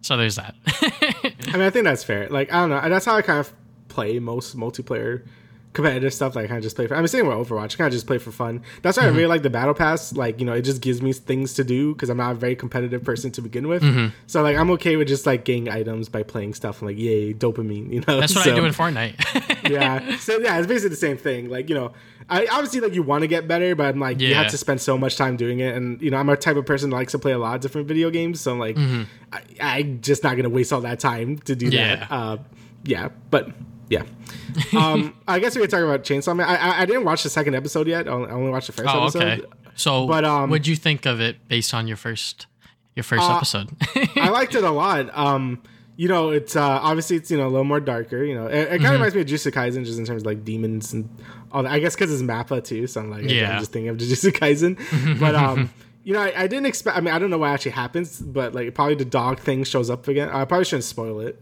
so there's that. [LAUGHS] I mean, I think that's fair. Like, I don't know. That's how I kind of play most multiplayer competitive stuff. Like, I kind of just play for. I'm saying with Overwatch, I kind of just play for fun. That's why I really like the battle pass. Like, you know, it just gives me things to do because I'm not a very competitive person to begin with. So, like, I'm okay with just like getting items by playing stuff. I'm like, yay, dopamine. You know, That's what So- I do in Fortnite. [LAUGHS] yeah. So yeah, it's basically the same thing. Like you know, I obviously like you want to get better, but I'm like you have to spend so much time doing it, and you know I'm a type of person that likes to play a lot of different video games, so I'm like I, I'm just not gonna waste all that time to do Mm-hmm. Yeah. that. Uh, yeah, but. Yeah, [LAUGHS] um, I guess we could talk about Chainsaw Man. I, I, I didn't watch the second episode yet. I only watched the first oh, episode. okay. So, But, um, what'd you think of it based on your first your first Uh, episode? [LAUGHS] I liked it a lot. Um, you know, it's uh, obviously it's you know a little more darker. You know, it, it kind Mm-hmm. of reminds me of Jujutsu Kaisen just in terms of like demons and all that. I guess because it's Mappa too, so I'm like, yeah, Yeah. I'm just thinking of Jujutsu Kaisen. [LAUGHS] but um, you know, I, I didn't expect. I mean, I don't know what actually happens, but like probably the dog thing shows up again. I probably shouldn't spoil it,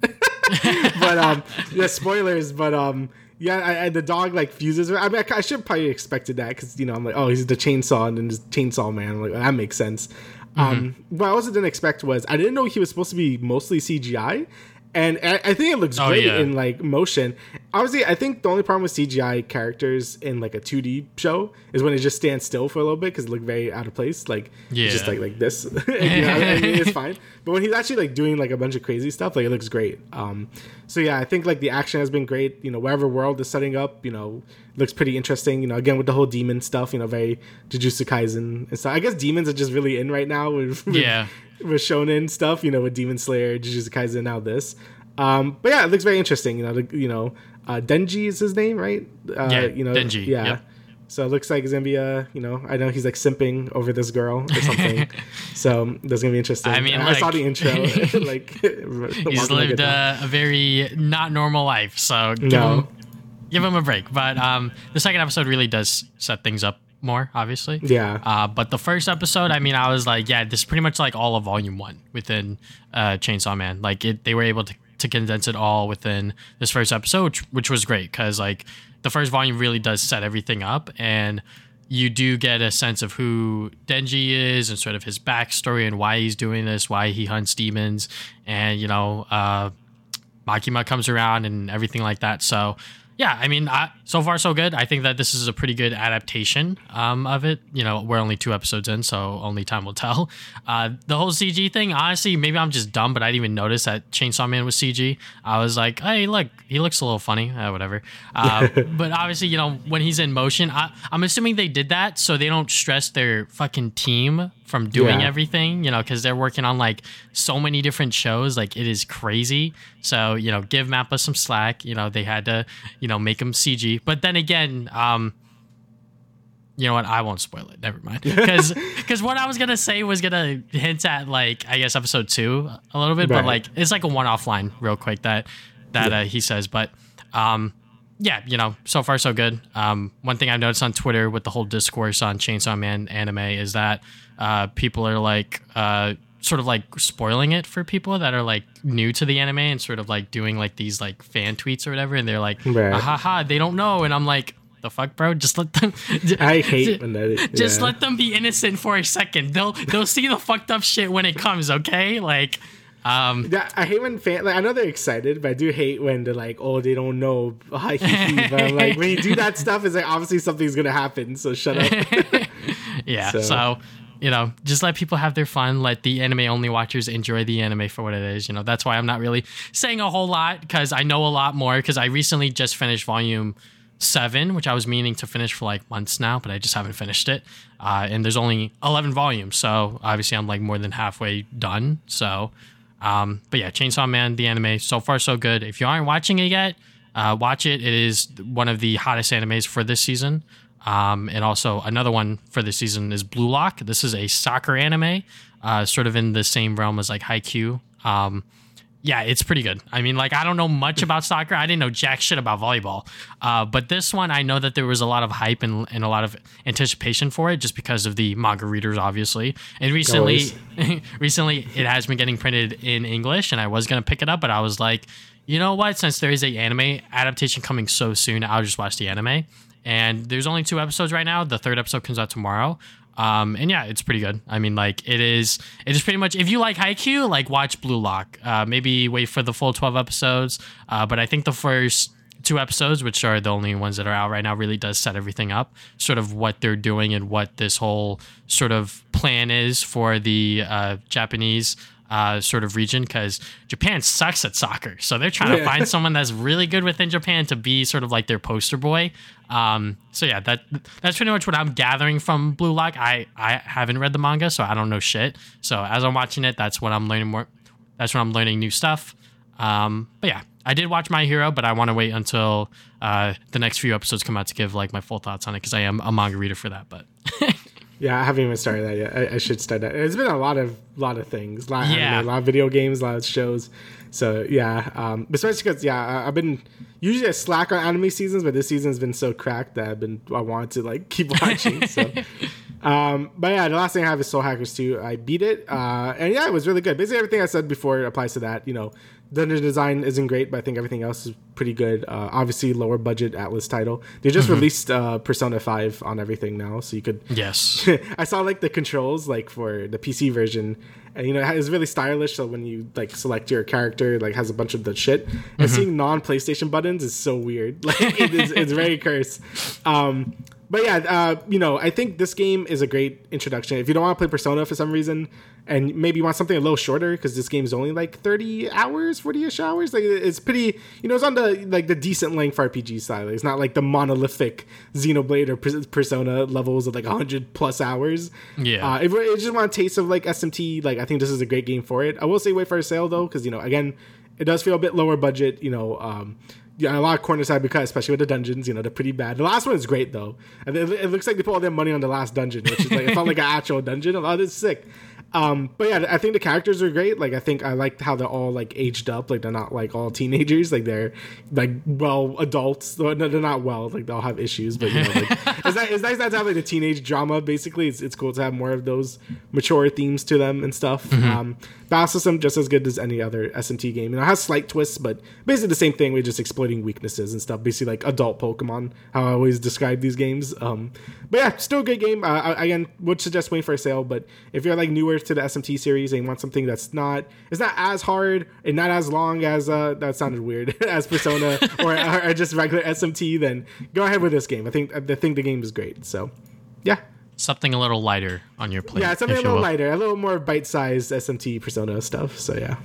[LAUGHS] but um, yeah, spoilers. But um. Yeah, I, I, the dog like fuses. I mean, I, I should probably expected that because you know I'm like, oh, he's the chainsaw and then this chainsaw man. I'm like, that makes sense. Um, what I also didn't expect was I didn't know he was supposed to be mostly CGI, and I, think it looks Oh, great yeah. in like motion. Obviously, I think the only problem with CGI characters in like a 2D show is when it just stands still for a little bit because it look very out of place. Like it's just like like this. [LAUGHS] you know, I mean, it's [LAUGHS] fine. But when he's actually like doing like a bunch of crazy stuff, like it looks great. Um, so yeah, I think like the action has been great. You know, wherever world is setting up, you know, looks pretty interesting. You know, again with the whole demon stuff, you know, very Jujutsu Kaisen and stuff. I guess demons are just really in right now with, with Yeah. With shonen stuff. You know, with Demon Slayer, Jujutsu Kaisen, now this. Um, but yeah, it looks very interesting. You know, the, you know, uh, Denji is his name, right? Uh, Yeah, you know, Denji, Yeah. yep. So it looks like it's gonna be a, you know, I know he's like simping over this girl or something. [LAUGHS] so that's gonna be interesting. I mean, I saw the intro. [LAUGHS] [LAUGHS] like He's lived a, a very not normal life, so give No. him give him a break. But um, the second episode really does set things up more, obviously. yeah. Uh, but the first episode, I mean, I was like, yeah, this is pretty much like all of Volume One within uh, Chainsaw Man. Like, it, they were able to, to condense it all within this first episode, which, which was great because like the first volume really does set everything up, and you do get a sense of who Denji is and sort of his backstory and why he's doing this, why he hunts demons, and you know, uh, Makima comes around and everything like that. So, yeah, I mean, I, so far so good. I think that this is a pretty good adaptation um, of it. You know, we're only two episodes in, so only time will tell. [LAUGHS] Uh, the whole CG thing, honestly, maybe I'm just dumb, but I didn't even notice that Chainsaw Man was CG. I was like, hey, look, he looks a little funny, uh, whatever. [LAUGHS] Uh, but obviously, you know, when he's in motion, I, I'm assuming they did that so they don't stress their fucking team from doing Yeah. everything, you know, because they're working on like so many different shows. Like it is crazy. So, you know, give Mappa some slack. You know, they had to, you know, make him CG. But then again, um, you know what? I won't spoil it. Never mind. [LAUGHS] Because because what I was gonna say was gonna hint at like I guess episode two a little bit, but like it's like a one off line real quick that that uh, he says. But um, yeah, you know, so far so good. Um, one thing I've noticed on Twitter with the whole discourse on Chainsaw Man anime is that uh, people are like uh, sort of like spoiling it for people that are like new to the anime and sort of like doing like these like fan tweets or whatever, and they're like, Right. "Ah, ha ha, they don't know, and I'm like. The fuck, bro! Just let them. [LAUGHS] I hate when that. Just let them be innocent for a second. They'll they'll see the fucked up shit when it comes. Okay, like, um, Yeah, I hate when fan. Like, I know they're excited, but I do hate when they're like, "Oh, they don't know." but [LAUGHS] I'm like, when you do that stuff, it's like obviously something's gonna happen. So shut up. [LAUGHS] yeah. So- So, you know, just let people have their fun. Let the anime only watchers enjoy the anime for what it is. You know, that's why I'm not really saying a whole lot because I know a lot more. Because I recently just finished volume seven, which I was meaning to finish for like months now, but I just haven't finished it. Uh, and there's only 11 volumes, so obviously I'm like more than halfway done. So, um, but yeah, Chainsaw Man, the anime, so far so good. If you aren't watching it yet, uh, watch it. It is one of the hottest animes for this season. Um, and also another one for this season is Blue Lock. This is a soccer anime, uh, sort of in the same realm as like Haikyuu. Um, yeah, it's pretty good. I mean, like I don't know much about soccer. I didn't know jack shit about volleyball. Uh, but this one, I know that there was a lot of hype and, and a lot of anticipation for it, just because of the manga readers, obviously. And recently, [LAUGHS] recently it has been getting printed in English, and I was gonna pick it up, but I was like, you know what? Since there is a anime adaptation coming so soon, I'll just watch the anime. And there's only two episodes right now. The third episode comes out tomorrow. Um, and yeah, it's pretty good. I mean, like it is. It is pretty much. If you like Haikyuu, like watch Blue Lock. Uh, maybe wait for the full twelve episodes. Uh, but I think the first two episodes, which are the only ones that are out right now, really does set everything up. Sort of what they're doing and what this whole sort of plan is for the uh, Japanese uh, sort of region because Japan sucks at soccer. So they're trying to find [LAUGHS] someone that's really good within Japan to be sort of like their poster boy. Um, so yeah, that that's pretty much what I'm gathering from Blue Lock. I I haven't read the manga, so I don't know shit. So as I'm watching it, that's what I'm learning more. That's when I'm learning new stuff. Um, but yeah, I did watch My Hero, but I want to wait until uh, the next few episodes come out to give like my full thoughts on it because I am a manga reader for that. But [LAUGHS] Yeah, I haven't even started that yet. I, I should start that. It's been a lot of lot of things, a lot of Yeah. anime, a lot of video games, a lot of shows. So yeah, um, especially because yeah, I, I've been usually I slack on anime seasons, but this season's been so cracked that I've been I want to like [LAUGHS] keep watching. so, [LAUGHS] um, but yeah, the last thing I have is Soul Hackers 2. I beat it, uh, and yeah, it was really good. Basically, everything I said before applies to that. You know, dungeon design isn't great, but I think everything else is pretty good. Uh, obviously, lower budget Atlus title. They just released uh, Persona 5 on everything now, so you could yes, [LAUGHS] I saw like the controls like for the PC version, and you know it's really stylish. So when you like select your character, it, like has a bunch of the shit. And seeing non PlayStation buttons is so weird. [LAUGHS] Like it is, it's very cursed. Um, but yeah, uh, you know, I think this game is a great introduction. If you don't want to play Persona for some reason, and maybe you want something a little shorter because this game is only like thirty hours, forty-ish hours. Like it's pretty, you know, it's on the like the decent length RPG side. Like, it's not like the monolithic Xenoblade or Persona levels of like hundred plus hours. Yeah. Uh, if you just want a taste of like SMT, like I think this is a great game for it. I will say wait for a sale though, because you know, again, it does feel a bit lower budget. You know, um, yeah, a lot of corner side because especially with the dungeons, you know, they're pretty bad. The last one is great though. And it, it looks like they put all their money on the last dungeon, which is like it felt like an [LAUGHS] actual dungeon. Oh, this is sick. Um, but yeah, I think the characters are great. Like I think I like how they're all like aged up. Like they're not like all teenagers. Like they're like well adults. No, they're not well. Like they'll have issues. But you know, like [LAUGHS] it's, nice, it's nice not to have like the teenage drama. Basically, it's, it's cool to have more of those mature themes to them and stuff. Mm-hmm. Um, battle system just as good as any other SMT game. You know, it has slight twists, but basically the same thing. We're just exploiting weaknesses and stuff. Basically like adult Pokemon. How I always describe these games. Um, but yeah, still a good game. Uh, I, again, would suggest waiting for a sale. But if you're like newer to the SMT series and you want something that's not it's not as hard and not as long as uh, that sounded weird [LAUGHS] as Persona [LAUGHS] or, or just regular SMT, then go ahead with this game. I think I think the game is great. So yeah. Something a little lighter on your plate. Yeah, something a little lighter, a little more bite-sized SMT Persona stuff. So yeah.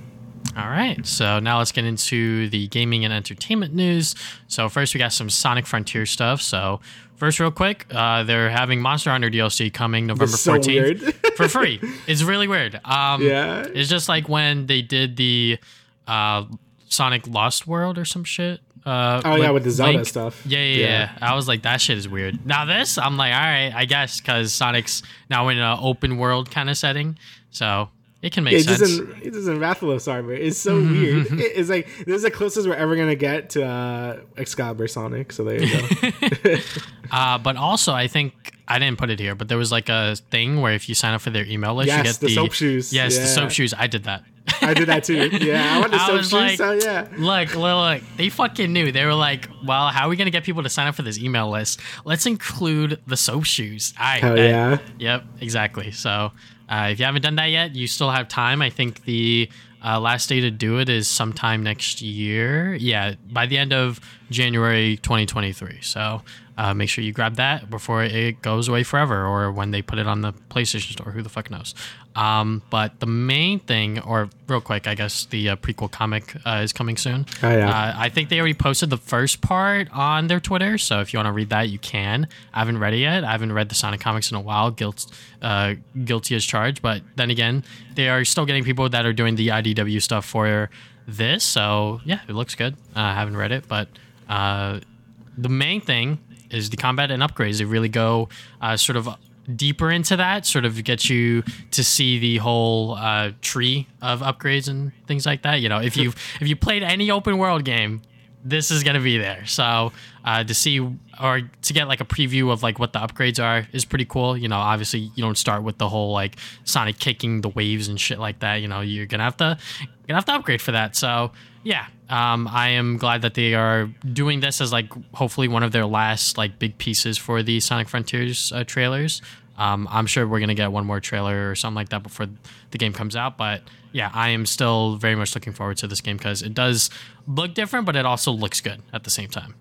All right, so now let's get into the gaming and entertainment news. So first, we got some Sonic Frontier stuff. So first, real quick, uh, they're having Monster Hunter DLC coming November is so fourteenth [LAUGHS] for free. It's really weird. Um, Yeah. it's just like when they did the uh, Sonic Lost World or some shit. Uh, Oh yeah, with the Zelda Link. stuff. Yeah, yeah, yeah, I was like, that shit is weird. Now this, I'm like, all right, I guess, because Sonic's now in an open world kind of setting, so it can make Yeah, It's sense. it's just in Rathalos armor. It's so weird. [LAUGHS] It's like this is the closest we're ever gonna get to uh, Excalibur Sonic. So there you go. [LAUGHS] Uh, but also, I think I didn't put it here, but there was like a thing where if you sign up for their email list, you get the the, soap shoes. Yes, the soap shoes. I did that. I did that too. [LAUGHS] Yeah, I want the I soap shoes. like- so yeah. Look, look, look, they fucking knew. They were like, "Well, how are we gonna get people to sign up for this email list? Let's include the soap shoes." I Hell yeah. Yep, exactly. So, uh, if you haven't done that yet, you still have time. I think the uh, last day to do it is sometime next year. Yeah, by the end of January 2023. So, uh, make sure you grab that before it goes away forever, or when they put it on the PlayStation Store. Who the fuck knows? Um, but the main thing, or real quick, I guess the uh, prequel comic uh, is coming soon. Oh, yeah. Uh, I think they already posted the first part on their Twitter, so if you want to read that, you can. I haven't read it yet. I haven't read the Sonic comics in a while. Guilt, uh, guilty as charged. But then again, they are still getting people that are doing the IDW stuff for this. So yeah, it looks good. Uh, I haven't read it, but uh, the main thing is the combat and upgrades. They really go uh, sort of deeper into that, sort of get you to see the whole uh, tree of upgrades and things like that. You know, if you if you played any open world game, this is gonna be there. So uh, to see or to get like a preview of like what the upgrades are is pretty cool. You know, obviously you don't start with the whole like Sonic kicking the waves and shit like that. You know, you're gonna have to gonna have to upgrade for that. So yeah, um, I am glad that they are doing this as like hopefully one of their last like big pieces for the Sonic Frontiers uh, trailers. Um, I'm sure we're gonna get one more trailer or something like that before the game comes out. But yeah, I am still very much looking forward to this game because it does look different, but it also looks good at the same time.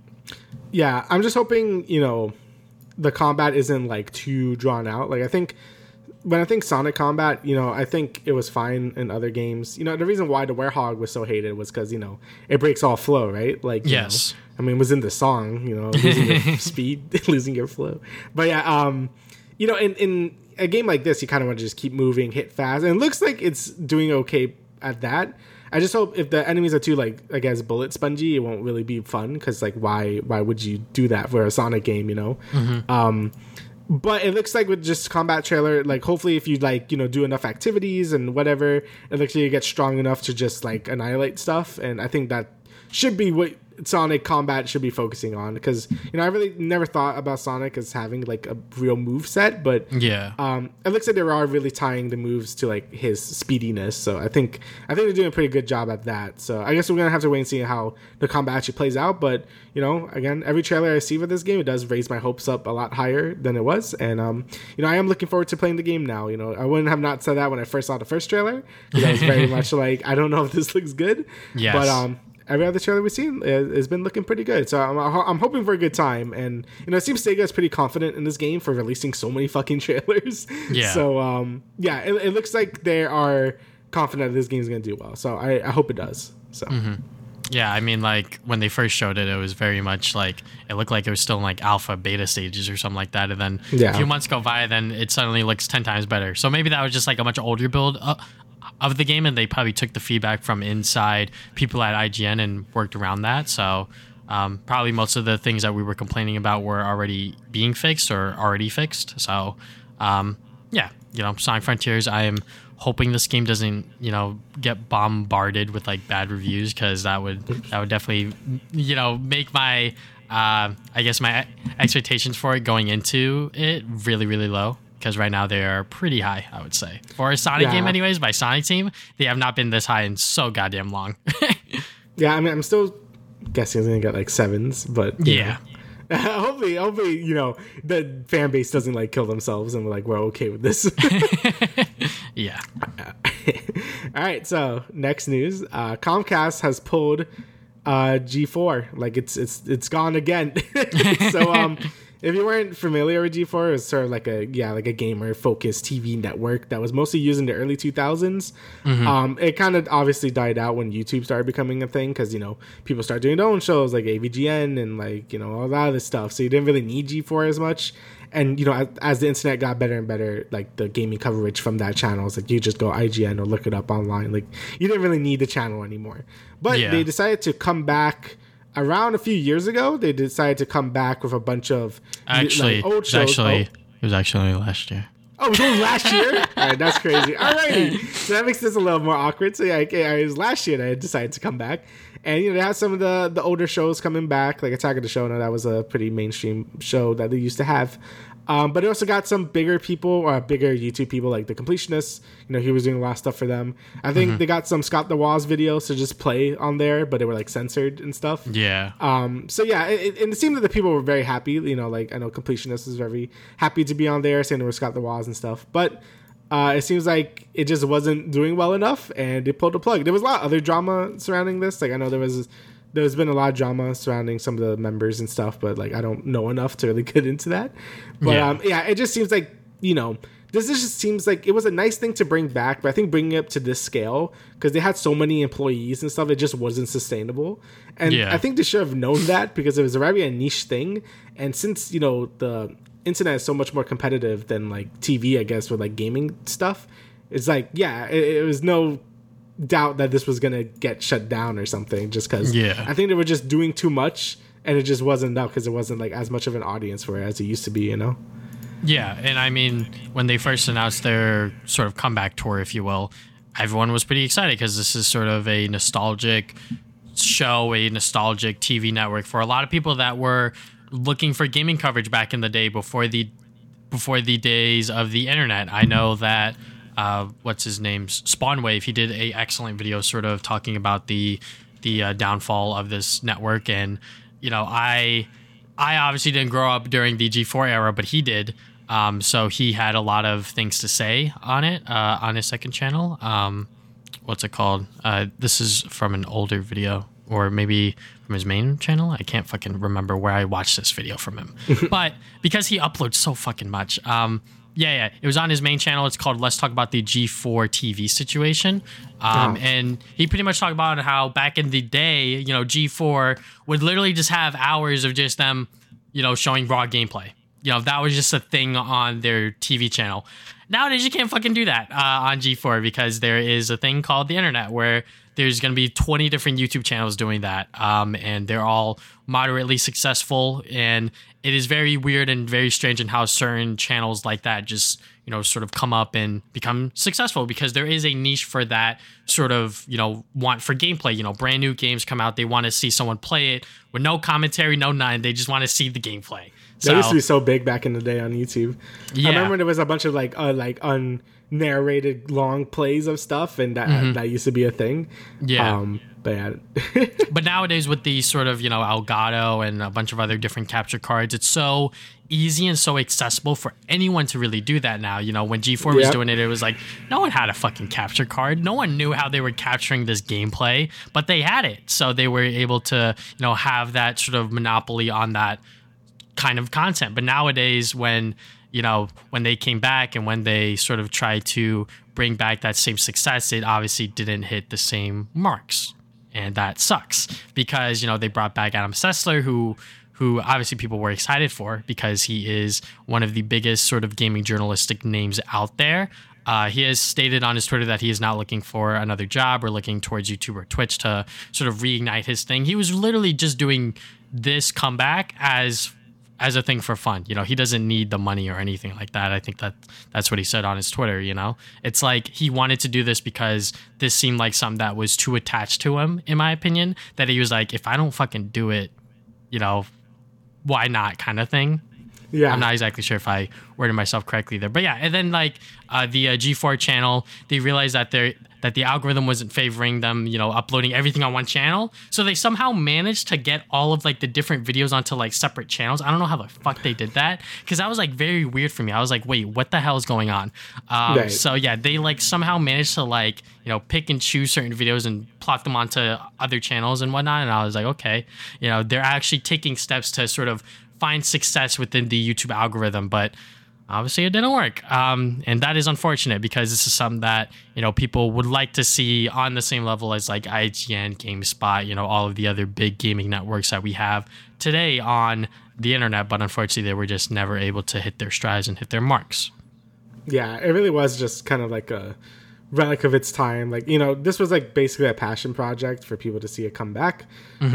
Yeah, I'm just hoping you know the combat isn't like too drawn out. Like I think when I think Sonic combat, you know, I think it was fine in other games. You know, the reason why the Werehog was so hated was because you know it breaks all flow, right? Like Yes. know, I mean, it was in the song, you know, losing your [LAUGHS] speed, [LAUGHS] losing your flow. But yeah, um, you know, in in a game like this, you kind of want to just keep moving, hit fast, and it looks like it's doing okay at that. I just hope if the enemies are too like I guess bullet spongy, it won't really be fun because like why why would you do that for a Sonic game? You know. Um, but it looks like with just combat trailer, like hopefully if you like you know do enough activities and whatever, it looks like you get strong enough to just like annihilate stuff. And I think that should be what Sonic combat should be focusing on because you know I really never thought about Sonic as having like a real move set, but Yeah. um, it looks like they are really tying the moves to like his speediness. So I think I think they're doing a pretty good job at that. So I guess we're gonna have to wait and see how the combat actually plays out. But you know, again, every trailer I see for this game, it does raise my hopes up a lot higher than it was. And um, you know, I am looking forward to playing the game now. You know, I wouldn't have not said that when I first saw the first trailer because I was very [LAUGHS] much like, I don't know if this looks good. Yes. But um, every other trailer we've seen has been looking pretty good. So I'm, I'm hoping for a good time. And you know, it seems Sega is pretty confident in this game for releasing so many fucking [LAUGHS] trailers. Yeah. So um, yeah, it, it looks like they are confident that this game is going to do well. So I, I hope it does. So Yeah, I mean, like when they first showed it, it was very much like it looked like it was still in like alpha, beta stages or something like that. And then Yeah. a few months go by, then it suddenly looks ten times better. So maybe that was just like a much older build, uh, of the game, and they probably took the feedback from inside people at IGN and worked around that. So um, probably most of the things that we were complaining about were already being fixed or already fixed. So um, yeah, you know, Sonic Frontiers. I am hoping this game doesn't you know get bombarded with like bad reviews because that would that would definitely you know make my uh, I guess my expectations for it going into it really really low because right now they are pretty high I would say for a Sonic Yeah. game anyways by Sonic Team they have not been this high in so goddamn long [LAUGHS] Yeah, I mean, I'm still guessing it's gonna get like sevens, but yeah [LAUGHS] hopefully, hopefully, you know, the fan base doesn't like kill themselves and we're like, we're okay with this. [LAUGHS] yeah All right, so next news: uh, Comcast has pulled uh, G4. Like it's it's it's gone again. so um, if you weren't familiar with G4, it was sort of like a yeah like a gamer focused TV network that was mostly used in the early 2000s. Um, it kind of obviously died out when YouTube started becoming a thing because you know people started doing their own shows like AVGN and like you know all that other stuff. So you didn't really need G4 as much and you know as, as the internet got better and better like the gaming coverage from that channel is like you just go ign or look it up online like you didn't really need the channel anymore but Yeah. they decided to come back around a few years ago they decided to come back with a bunch of actually like, old shows. actually oh, it was actually last year. Oh it was only last year? [LAUGHS] All right that's crazy. Alrighty so that makes this a little more awkward. So yeah okay, it was last year that i decided to come back. And you know they have some of the the older shows coming back like attack of the show. Now that was a pretty mainstream show that they used to have um, but it also got some bigger people or bigger YouTube people like the completionists. You know, he was doing a lot of stuff for them. I think they got some Scott The Woz videos to just play on there, but they were like censored and stuff. yeah Um, so yeah, it, it, and it seemed that the people were very happy. You know, like I know completionist is very happy to be on there, saying there was Scott The Woz and stuff. But uh, it seems like it just wasn't doing well enough, and they pulled the plug. There was a lot of other drama surrounding this. Like I know there was there's been a lot of drama surrounding some of the members and stuff, but like I don't know enough to really [LAUGHS] get into that. But Yeah. um, yeah, it just seems like you know this just seems like it was a nice thing to bring back, but I think bringing it up to this scale because they had so many employees and stuff, it just wasn't sustainable. And Yeah. I think they should have known that because it was already a niche thing. And since you know the internet is so much more competitive than like TV, I guess with like gaming stuff, it's like yeah, it, it was no doubt that this was gonna get shut down or something just because Yeah. I think they were just doing too much and it just wasn't enough because it wasn't like as much of an audience for it as it used to be, you know. Yeah, and I mean, when they first announced their sort of comeback tour, if you will, everyone was pretty excited because this is sort of a nostalgic show, a nostalgic TV network for a lot of people that were looking for gaming coverage back in the day before the before the days of the internet. I know that uh, what's his name, Spawnwave, he did a excellent video, sort of talking about the the uh, downfall of this network, and you know, I I obviously didn't grow up during the G4 era, but he did. Um, so he had a lot of things to say on it uh, on his second channel. Um, what's it called? Uh, this is from an older video, or maybe from his main channel. I can't fucking remember where I watched this video from him. [LAUGHS] but because he uploads so fucking much, um, yeah, yeah, it was on his main channel. It's called Let's Talk About the G4 TV Situation. Um, Oh. And he pretty much talked about how back in the day, you know, G4 would literally just have hours of just them, you know, showing raw gameplay. You know, that was just a thing on their TV channel. Nowadays, you can't fucking do that uh, on G4 because there is a thing called the internet where there's going to be 20 different YouTube channels doing that. Um, and they're all moderately successful. And it is very weird and very strange in how certain channels like that just, you know, sort of come up and become successful because there is a niche for that sort of, you know, want for gameplay. You know, brand new games come out, they want to see someone play it with no commentary, no none. They just want to see the gameplay. That used to be so big back in the day on YouTube. Yeah. I remember there was a bunch of like uh, like unnarrated long plays of stuff, and that that used to be a thing. Mm-hmm. Yeah. Um, yeah. [LAUGHS] But nowadays, with the sort of you know Elgato and a bunch of other different capture cards, it's so easy and so accessible for anyone to really do that now. You know, when G4 was Yep. doing it, it was like no one had a fucking capture card. No one knew how they were capturing this gameplay, but they had it, so they were able to you know have that sort of monopoly on that kind of content. But nowadays, when you know when they came back and when they sort of tried to bring back that same success, it obviously didn't hit the same marks, and that sucks because you know they brought back Adam Sessler, who who obviously people were excited for because he is one of the biggest sort of gaming journalistic names out there. Uh, he has stated on his Twitter that he is not looking for another job or looking towards YouTube or Twitch to sort of reignite his thing. He was literally just doing this comeback as as a thing for fun. You know, he doesn't need the money or anything like that. I think that that's what he said on his Twitter, you know. It's like he wanted to do this because this seemed like something that was too attached to him in my opinion, that he was like if I don't fucking do it, you know, why not kind of thing. Yeah. I'm not exactly sure if I worded myself correctly there, but yeah. And then like uh, the uh, G4 channel, they realized that they're that the algorithm wasn't favoring them, you know, uploading everything on one channel. So they somehow managed to get all of like the different videos onto like separate channels. I don't know how the fuck they did that because that was like very weird for me. I was like, wait, what the hell is going on? Um, Right. So yeah, they like somehow managed to like you know pick and choose certain videos and plot them onto other channels and whatnot. And I was like, okay, you know, they're actually taking steps to sort of find success within the YouTube algorithm, but obviously it didn't work. Um, and that is unfortunate because this is something that you know people would like to see on the same level as like ign gamespot you know all of the other big gaming networks that we have today on the internet but unfortunately they were just never able to hit their strides and hit their marks. Yeah, it really was just kind of like a relic of its time. Like, you know, this was like basically a passion project for people to see it come back.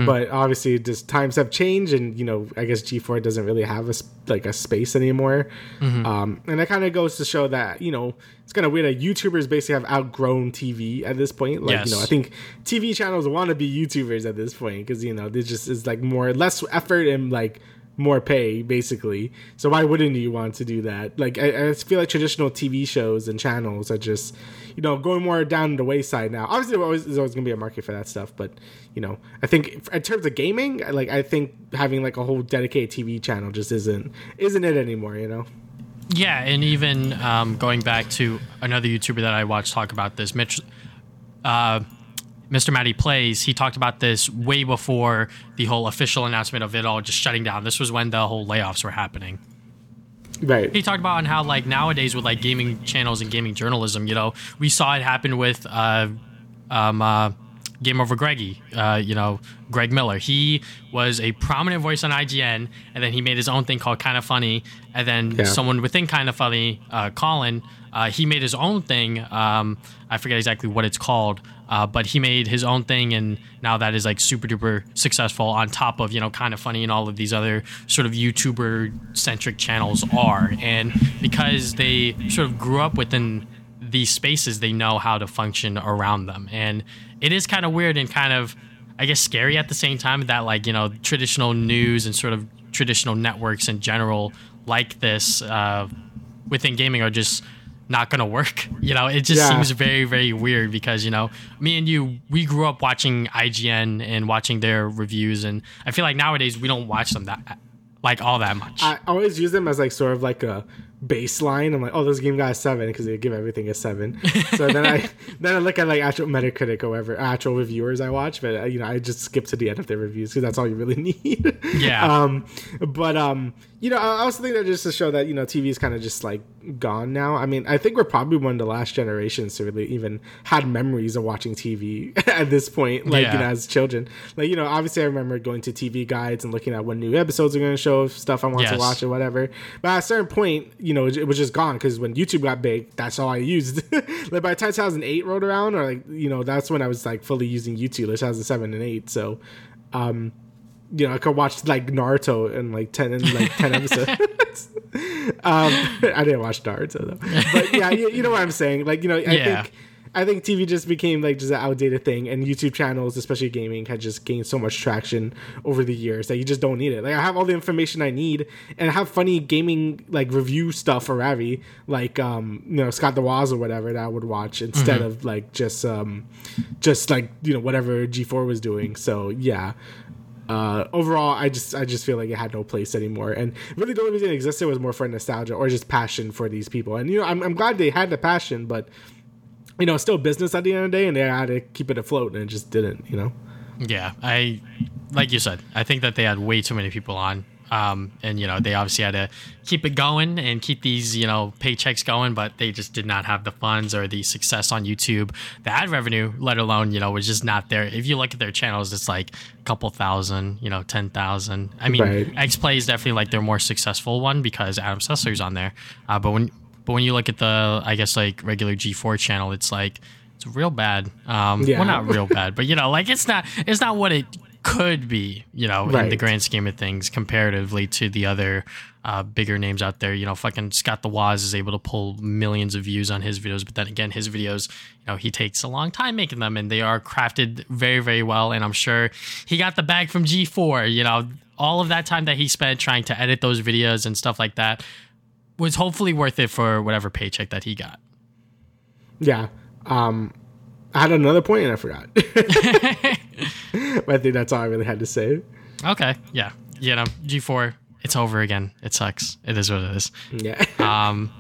But obviously, just times have changed, and you know, I guess G4 doesn't really have a like a space anymore. Um, and that kind of goes to show that you know it's kind of weird that YouTubers basically have outgrown TV at this point. Like, you know, I think TV channels want to be YouTubers at this point because you know this just is like more less effort and like more pay basically. So why wouldn't you want to do that? Like I, I feel like traditional tv shows and channels are just you know going more down the wayside now. Obviously there's always going to be a market for that stuff but you know i think in terms of gaming like i think having like a whole dedicated tv channel just isn't isn't it anymore you know? Yeah, and even um, going back to another YouTuber that I watched talk about this, Mitch, uh, Mr. Matty Plays, he talked about this way before the whole official announcement of it all just shutting down. This was when the whole layoffs were happening. right He talked about on how like nowadays with like gaming channels and gaming journalism, you know, we saw it happen with uh, um, uh, Game Over Greggy, uh, you know, Greg Miller. He was a prominent voice on IGN, and then he made his own thing called Kind of Funny, and then Yeah. someone within Kind of Funny, uh, Colin, uh, he made his own thing. Um, I forget exactly what it's called, uh, but he made his own thing, and now that is like super duper successful. On top of you know, Kind of Funny and all of these other sort of YouTuber centric channels are, and because they sort of grew up within these spaces, they know how to function around them. And it is kind of weird and kind of, I guess, scary at the same time that, like, you know, traditional news and sort of traditional networks in general, like this, uh, within gaming are just not to work. [LAUGHS] You know, it just Yeah. seems very, very weird because, you know, me and you, we grew up watching IGN and watching their reviews. And I feel like nowadays we don't watch them that, like, all that much. i always use them as like sort of like a baseline. I'm like oh this game got a seven because they give everything a seven. So then i [LAUGHS] then i look at like actual metacritic or whatever actual reviewers i watch but uh, you know i just skip to the end of their reviews because that's all you really [LAUGHS] need. Yeah. um but um you know i I also think that just to show that you know tv is kind of just like gone now. I mean i think we're probably one of the last generations to really even had memories of watching tv [LAUGHS] at this point like you know as children. Like you know obviously i remember going to tv guides and looking at when new episodes are going to show stuff i want to watch or whatever. But at a certain point you know it, it was just gone because when youtube got big that's all i used [LAUGHS] like by 2008 rolled around or like you know that's when i was like fully using youtube like 2007 and 8 so um you know, I could watch like Naruto in like ten in like ten [LAUGHS] episodes. [LAUGHS] um, I didn't watch Naruto though, but yeah, you, you know what I'm saying. Like, you know, I Yeah. think I think TV just became like just an outdated thing, and YouTube channels, especially gaming, had just gained so much traction over the years that you just don't need it. Like, I have all the information I need, and I have funny gaming like review stuff for Ravi, like um, you know Scott The Woz or whatever that I would watch instead of like just um, just like you know whatever G4 was doing. So yeah uh, overall, I just I just feel like it had no place anymore, and really the only reason it existed was more for nostalgia or just passion for these people. And you know, I'm, I'm glad they had the passion, but you know, it's still business at the end of the day, and they had to keep it afloat, and it just didn't. You know, Yeah, I like you said. I think that they had way too many people on, um, and you know they obviously had to keep it going and keep these you know paychecks going, but they just did not have the funds or the success on YouTube. The ad revenue, let alone you know, was just not there. If you look at their channels, it's like a couple thousand, you know, ten thousand. I mean, Right. X Play is definitely like their more successful one because Adam Sessler's on there. Uh, but when but when you look at the, I guess like regular G4 channel, it's like it's real bad. Um, Yeah. well, not real bad, but you know, like it's not it's not what it could be. You know, in the grand scheme of things, comparatively to the other uh, bigger names out there. You know, fucking Scott The Woz is able to pull millions of views on his videos, but then again, his videos, you know, he takes a long time making them, and they are crafted very, very well. And I'm sure he got the bag from G4. You know, all of that time that he spent trying to edit those videos and stuff like that was hopefully worth it for whatever paycheck that he got. Yeah. Um, I had another point and I forgot. but [LAUGHS] [LAUGHS] I think that's all I really had to say. Okay, yeah, you know, G4, it's over again. It sucks. It is what it is. Yeah. Um,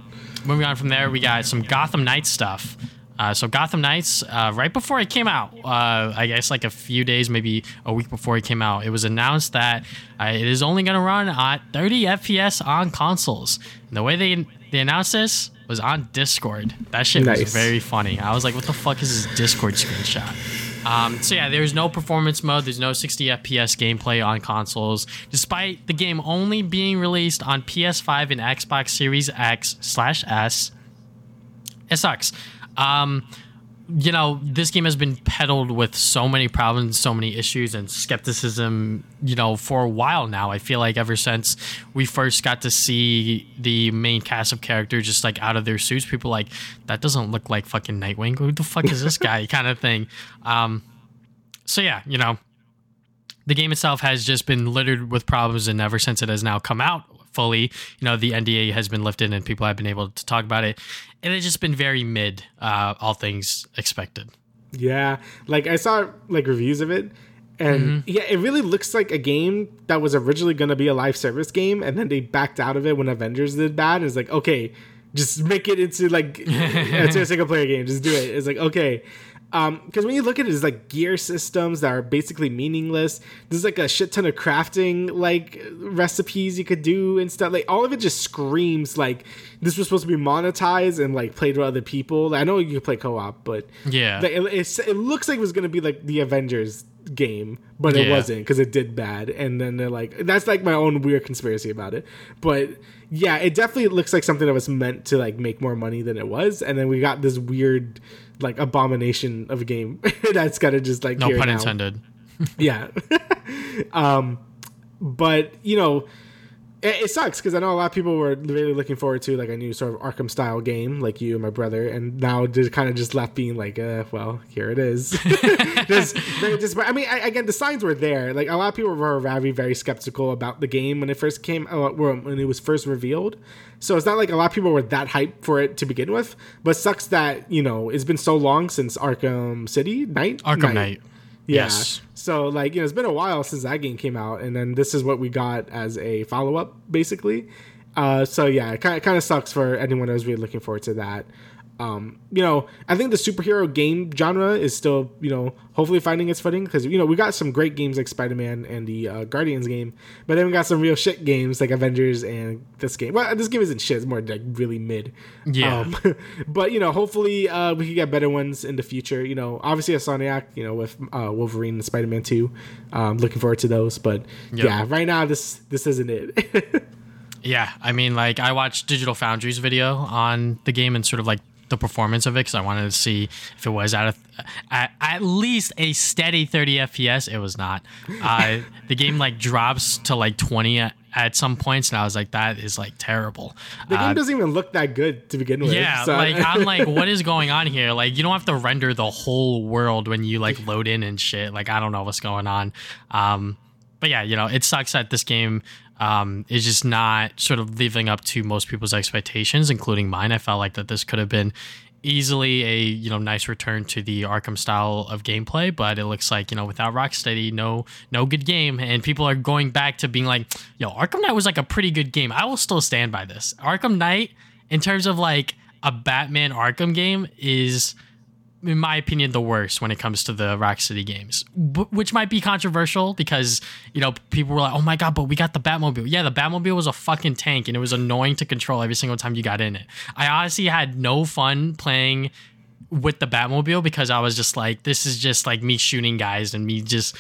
moving on from there, we got some Gotham Knights stuff. Uh, so Gotham Knights, uh, right before it came out, uh, I guess like a few days, maybe a week before it came out, it was announced that uh, it is only going to run at 30 FPS on consoles. And the way they they announced this was on Discord. That shit was very funny. I was like, "What the fuck is this Discord screenshot?" Um, so yeah, there's no performance mode. There's no 60 FPS gameplay on consoles, despite the game only being released on PS5 and Xbox Series X slash S. It sucks. Um, you know, this game has been peddled with so many problems, so many issues, and skepticism, you know, for a while now. I feel like ever since we first got to see the main cast of characters just like out of their suits, people like, that doesn't look like fucking Nightwing. Who the fuck is this [LAUGHS] guy? kind of thing. Um, so yeah, you know, the game itself has just been littered with problems, and ever since it has now come out fully, you know, the NDA has been lifted and people have been able to talk about it, and it's just been very mid, uh, all things expected. Yeah, like I saw like reviews of it, and yeah, it really looks like a game that was originally going to be a live service game, and then they backed out of it when Avengers did bad. It's like, okay, just make it into like [LAUGHS] into a single player game. Just do it. It's like okay. Um, because when you look at it, it's like gear systems that are basically meaningless. There's like a shit ton of crafting like recipes you could do and stuff. Like all of it just screams like this was supposed to be monetized and like played with other people. I know you could play co-op, but Yeah. like, it, it looks like it was gonna be like the Avengers game, but it Yeah. wasn't because it did bad. And then they're like, that's like my own weird conspiracy about it. But yeah, it definitely looks like something that was meant to like make more money than it was. And then we got this weird like abomination of a game [LAUGHS] that's gotta just like No pun intended. Yeah. [LAUGHS] um, but you know, it, it sucks because I know a lot of people were really looking forward to like a new sort of Arkham style game, like you and my brother, and now just kind of just left being like, uh, well, here it is. [LAUGHS] [LAUGHS] just, just, I mean, I, again, the signs were there. Like a lot of people were very, very skeptical about the game when it first came, uh, when it was first revealed. So it's not like a lot of people were that hyped for it to begin with. But sucks that you know it's been so long since Arkham City Night. Arkham Knight. Yeah. Yes. So like you know, it's been a while since that game came out, and then this is what we got as a follow up, basically. Uh, so yeah, it kind of kind of sucks for anyone who's really looking forward to that. Um, you know, I think the superhero game genre is still you know hopefully finding its footing because you know we got some great games like Spider Man and the uh, Guardians game, but then we got some real shit games like Avengers and this game. Well, this game isn't shit; it's more like really mid. Yeah. Um, [LAUGHS] but you know, hopefully uh, we can get better ones in the future. You know, obviously Insomniac, you know, with uh, Wolverine and Spider Man Two. Um, looking forward to those. But Yep. yeah, right now this this isn't it. [LAUGHS] Yeah, I mean, like I watched Digital Foundry's video on the game and sort of like the performance of it because I wanted to see if it was at a, at, at least a steady 30 FPS. It was not. Uh, the game like drops to like 20 at, at some points, and I was like, that is like terrible. the Uh, game doesn't even look that good to begin with. yeah, so- like I'm [LAUGHS] like, what is going on here? Like, you don't have to render the whole world when you like load in and shit. Like, I don't know what's going on. Um, but yeah, you know, it sucks that this game um, is just not sort of living up to most people's expectations, including mine. I felt like that this could have been easily a you know nice return to the Arkham style of gameplay, but it looks like you know without Rocksteady, no no good game, and people are going back to being like, yo, Arkham Knight was like a pretty good game. I will still stand by this. Arkham Knight, in terms of like a Batman Arkham game, is in my opinion, the worst when it comes to the Rocksteady games, Wh- which might be controversial because you know people were like, "Oh my god!" But we got the Batmobile. Yeah, the Batmobile was a fucking tank, and it was annoying to control every single time you got in it. I honestly had no fun playing with the Batmobile because I was just like, "This is just like me shooting guys and me just."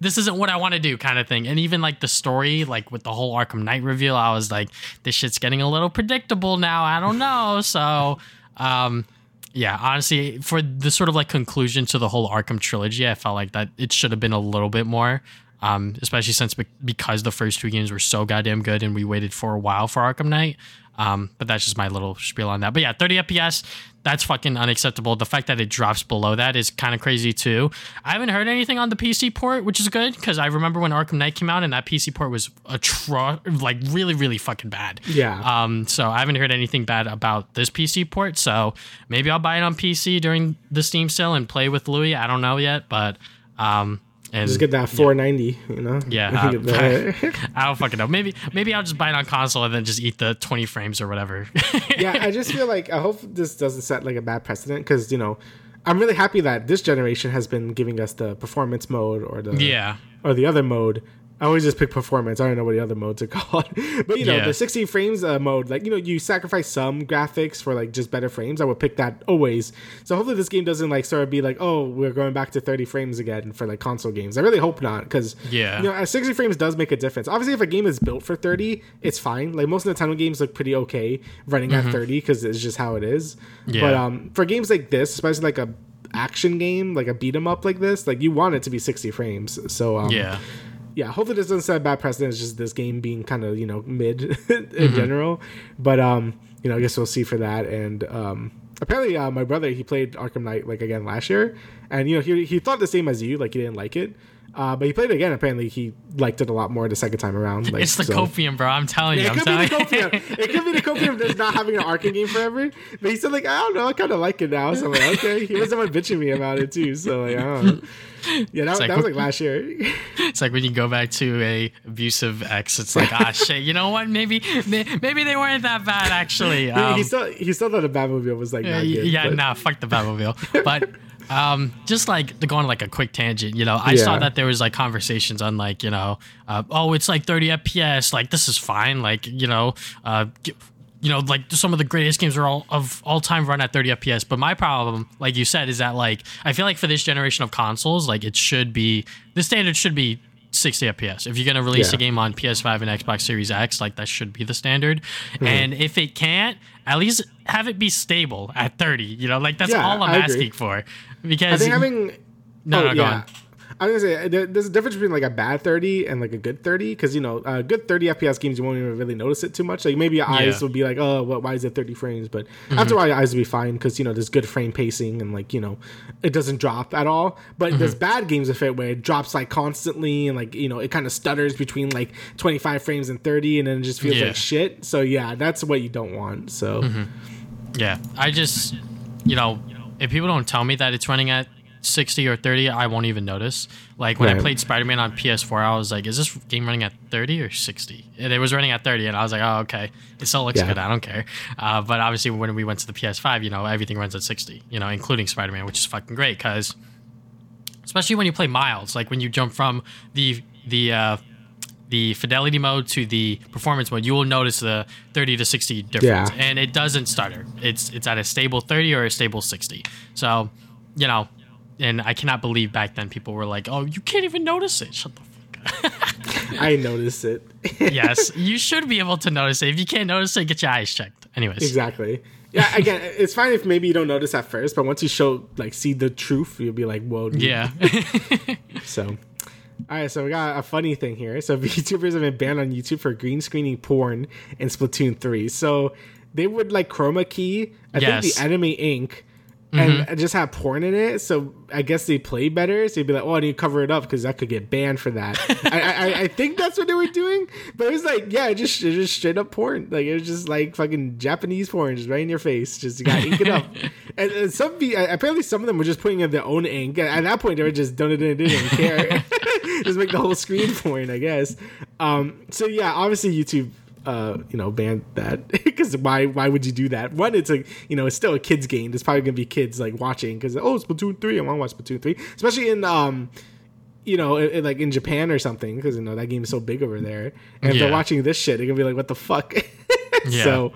this isn't what I want to do kind of thing. And even like the story, like with the whole Arkham Knight reveal, I was like, this shit's getting a little predictable now. I don't know. So, um, yeah, honestly, for the sort of like conclusion to the whole Arkham trilogy, I felt like that it should have been a little bit more. Um, especially since be- because the first two games were so goddamn good and we waited for a while for Arkham Knight. Um, but that's just my little spiel on that. But yeah, 30 FPS, that's fucking unacceptable. The fact that it drops below that is kind of crazy too. I haven't heard anything on the PC port, which is good because I remember when Arkham Knight came out and that PC port was atro- like really, really fucking bad. Yeah. Um, so I haven't heard anything bad about this PC port. So maybe I'll buy it on PC during the Steam sale and play with Louis. I don't know yet, but um, and Just get that 490, you know? yeah, [LAUGHS] uh, [LAUGHS] I don't fucking know. Maybe maybe I'll just buy it on console and then just eat the 20 frames or whatever. [LAUGHS] yeah, I just feel like I hope this doesn't set like a bad precedent because you know I'm really happy that this generation has been giving us the performance mode or the yeah. or the other mode. I always just pick performance. I don't know what the other modes are [LAUGHS] called, but you know Yeah. the 60 frames uh, mode. Like you know you sacrifice some graphics for like just better frames. I would pick that always. So hopefully this game doesn't like sort of be like oh we're going back to 30 frames again for like console games. I really hope not because Yeah. you know uh, 60 frames does make a difference. Obviously if a game is built for 30, it's fine. Like most of the time games look pretty okay running at 30 because it's just how it is. Mm-hmm. Yeah. But um for games like this, especially like a action game like a beat 'em up like this like you want it to be 60 frames so um Yeah. Yeah, hopefully this doesn't set a bad precedent. It's just this game being kind of you know mid [LAUGHS] in Mm-hmm. general. But um, you know, I guess we'll see for that. And um, apparently, uh, my brother he played Arkham Knight like again last year, and you know he he thought the same as you, like he didn't like it. Uh, but he played it again. Apparently, he liked it a lot more the second time around. Like, It's the so- copium, bro. I'm telling you. Yeah, I'm it could be the you. copium. it could be the copium of just not [LAUGHS] having an Arkham game forever. But he said like, I don't know, I kind of like it now. So I'm like, okay. He was someone bitching me about it too. So like, I don't know. Yeah, that, like- that was like last year. It's like when you go back to a abusive ex. It's like, ah, [LAUGHS] shit. You know what? Maybe, may- maybe they weren't that bad actually. He- Um, he still he still thought the Batmobile was like yeah, good. yeah, but- nah, fuck the Batmobile. But [LAUGHS] um, just like to go on like a quick tangent, you know, I saw that there was like conversations on like, you know, uh, oh, it's like 30 FPS, like this is fine, like you know, uh, you know, like some of the greatest games are all of all time run at 30 FPS. But my problem, like you said, is that like I feel like for this generation of consoles, like it should be the standard should be 60 FPS. If you're gonna release Yeah. a game on PS5 and Xbox Series X, like that should be the standard. Mm-hmm. And if it can't, at least have it be stable at 30. You know, like that's Yeah, all I'm I agree. asking for. I Because think having no, oh, no, go on. I was gonna say there's a difference between like a bad 30 and like a good 30 because you know uh, good 30 FPS games you won't even really notice it too much. Like maybe your eyes Yeah. Mm-hmm. will be like, oh, what? Why is it 30 frames? But after a while, your eyes will be fine because you know there's good frame pacing and like you know it doesn't drop at all. But Mm-hmm. there's bad games of it where it drops like constantly and like you know it kind of stutters between like 25 frames and 30 and then it just feels Yeah. like shit. So yeah, that's what you don't want. So. Yeah, I just, you know, if people don't tell me that it's running at 60 or 30, I won't even notice. Like when I played Spider Man on PS4, I was like, is this game running at 30 or 60? And it was running at 30, and I was like, oh, okay. It still looks Yeah. good. I don't care. Uh, but obviously, when we went to the PS5, you know, everything runs at 60, you know, including Spider Man, which is fucking great because, especially when you play Miles, like when you jump from the, the, uh, the fidelity mode to the performance mode, you will notice the 30 to 60 difference. Yeah. And it doesn't stutter. It's it's at a stable 30 or a stable 60. So, you know, and I cannot believe back then people were like, "Oh, you can't even notice it." Shut the fuck up. [LAUGHS] I notice it. [LAUGHS] yes, you should be able to notice it. If you can't notice it, get your eyes checked. Anyways. Exactly. Yeah, again, it's fine if maybe you don't notice at first, but once you show like see the truth, you'll be like, "Whoa!" dude. Yeah. [LAUGHS] So, all right. So we got a funny thing here. So VTubers have been banned on YouTube for green screening porn in Splatoon three. So they would like chroma key. I Yes. think the enemy ink. And just have porn in it, so I guess they play better. So you'd be like, "Oh, I need to cover it up because that could get banned for that." I, I, I think that's what they were doing, but it was like, yeah, it just it just straight up porn. Like it was just like fucking Japanese porn, just right in your face. Just you got to ink it up. [LAUGHS] And, and some V- apparently some of them were just putting in their own ink. And at that point, they were just don't didn't, didn't care. [LAUGHS] just make the whole screen porn, I guess. Um, so yeah, obviously YouTube uh, you know, ban that [LAUGHS] because why? Why would you do that? One, it's a you know, it's still a kids game. There's probably gonna be kids like watching because oh, Splatoon three. I want to watch Splatoon three, especially in um, you know, i- i- like in Japan or something because you know that game is so big over there. And if Yeah. they're watching this shit, they're gonna be like, what the fuck. [LAUGHS] Yeah. So,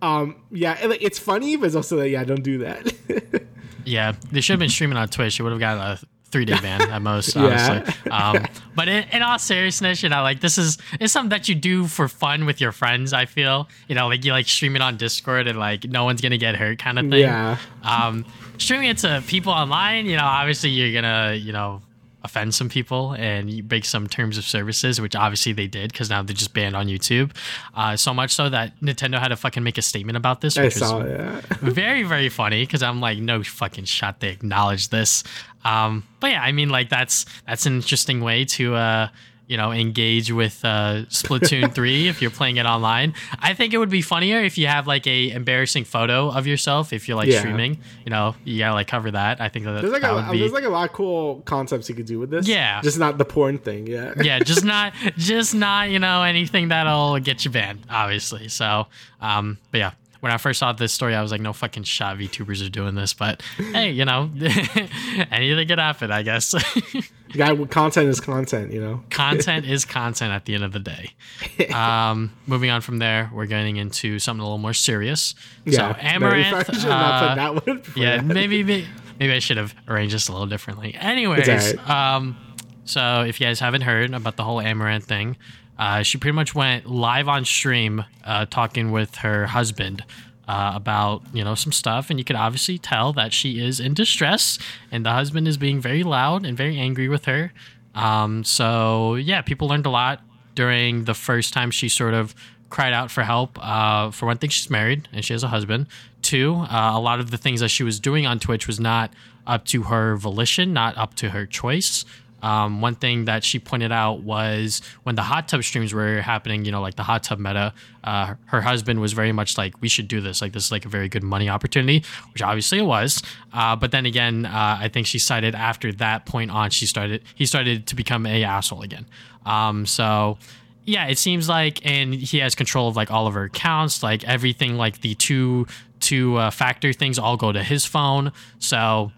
um, yeah, and, like, it's funny, but it's also like, yeah, don't do that. [LAUGHS] yeah. They should have been streaming on Twitch. It would have got a three day ban at most, [LAUGHS] Yeah. honestly. Um, [LAUGHS] but in, in all seriousness, you know, like this is it's something that you do for fun with your friends. I feel, you know, like you like stream it on Discord and like no one's gonna get hurt, kind of thing. Yeah. Um, streaming it to people online, you know, obviously you're gonna, you know, offend some people and break some terms of services, which obviously they did because now they're just banned on YouTube. Uh, so much so that Nintendo had to fucking make a statement about this, which was saw it. Yeah. [LAUGHS] very very funny because i'm like no fucking shot they acknowledge this um but yeah i mean like that's that's an interesting way to uh you know engage with uh splatoon [LAUGHS] 3 if you're playing it online i think it would be funnier if you have like a embarrassing photo of yourself if you're like Yeah. streaming you know you gotta like cover that i think that, There's like that a would be there's like a lot of cool concepts you could do with this. Yeah. Just not the porn thing. Yeah. yeah, just not, [LAUGHS] just not, you know, anything that'll get you banned, obviously. So, um, but yeah, when I first saw this story, I was like, no fucking shot VTubers are doing this, but hey, you know, [LAUGHS] anything could happen, I guess. Guy, content is content. You know. content is content at the end of the day. [LAUGHS] Um, moving on from there, we're getting into something a little more serious. Yeah. so Amouranth, probably should have not uh, put that one. yeah, that. maybe, maybe I should have arranged this a little differently. Anyways, alright. um, so if you guys haven't heard about the whole Amouranth thing, uh, she pretty much went live on stream uh, talking with her husband. Uh, about you know some stuff, and you could obviously tell that she is in distress, and the husband is being very loud and very angry with her. Um, so yeah, people learned a lot during the first time she sort of cried out for help. Uh, for one thing, she's married and she has a husband. Two, uh, a lot of the things that she was doing on Twitch was not up to her volition, not up to her choice. Um, one thing that she pointed out was when the hot tub streams were happening, you know, like the hot tub meta, uh, her husband was very much like, we should do this. Like, this is like a very good money opportunity, which obviously it was. Uh, but then again, uh, I think she cited after that point on, she started, he started to become a asshole again. Um, so, yeah, it seems like, and he has control of like all of her accounts, like everything, like the two two uh, factor things all go to his phone. So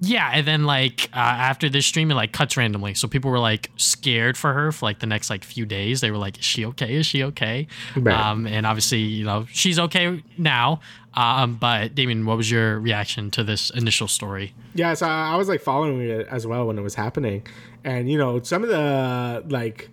yeah, and then like uh, after this stream, it like cuts randomly. So people were like scared for her for like the next like few days. They were like, "Is she okay? Is she okay?" Right. Um, and obviously, you know, she's okay now. Um, but Damian, what was your reaction to this initial story? Yeah, so I I was like following it as well when it was happening, and you know some of the like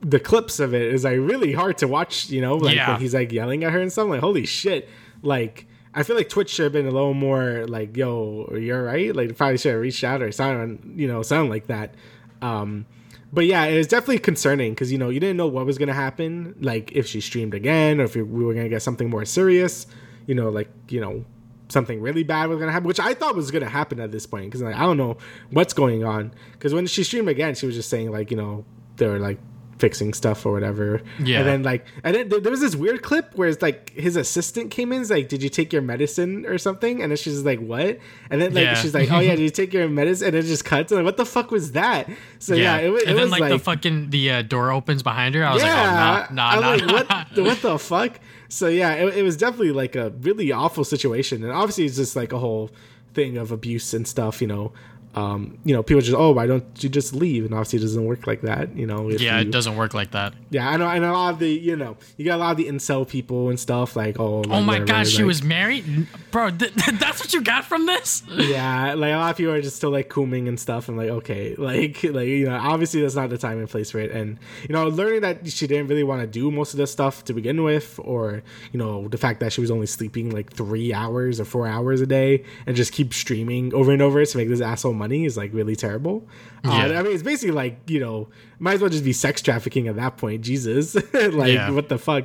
the clips of it is like really hard to watch. You know, like Yeah. when he's like yelling at her and stuff. I'm like, holy shit! Like I feel like Twitch should have been a little more like, yo, you're right. Like probably should have reached out or sound you know sound like that. Um, but yeah, it was definitely concerning because you know you didn't know what was gonna happen, like if she streamed again or if we were gonna get something more serious. You know, like you know something really bad was gonna happen, which I thought was gonna happen at this point because like I don't know what's going on. Because when she streamed again, she was just saying like you know they were like fixing stuff or whatever. Yeah. And then like and then there was this weird clip where it's like his assistant came in, is like, "Did you take your medicine or something?" And then she's like, "What?" And then like Yeah. she's like, "Oh yeah, did you [LAUGHS] take your medicine?" And it just cuts. And like, what the fuck was that? So yeah, it, wa- it and then was like, like, the fucking the uh, door opens behind her. I was yeah, like, oh, nah, I'm nah, like, what, [LAUGHS] the, what the fuck? So yeah, it, it was definitely like a really awful situation, and obviously it's just like a whole thing of abuse and stuff. You know, um, you know, people just, oh, why don't you just leave? And obviously it doesn't work like that. You know, yeah, you- it doesn't work like that. Yeah, I know, and a lot of the, you know, you got a lot of the incel people and stuff like, oh, like, Oh my whatever, gosh, she was married, bro. [LAUGHS] Th- that's what you got from this? [LAUGHS] yeah, like a lot of people are just still like cooming and stuff. and like, okay, [LAUGHS] like, like you know, obviously that's not the time and place for it. And you know, learning that she didn't really want to do most of this stuff to begin with, or you know, the fact that she was only sleeping like three hours or four hours a day and just keep streaming over and over to make this asshole money is like really terrible. Uh, I mean, it's basically like you know, might as well just be sex trafficking at that point. Jesus, [LAUGHS] like Yeah. what the fuck.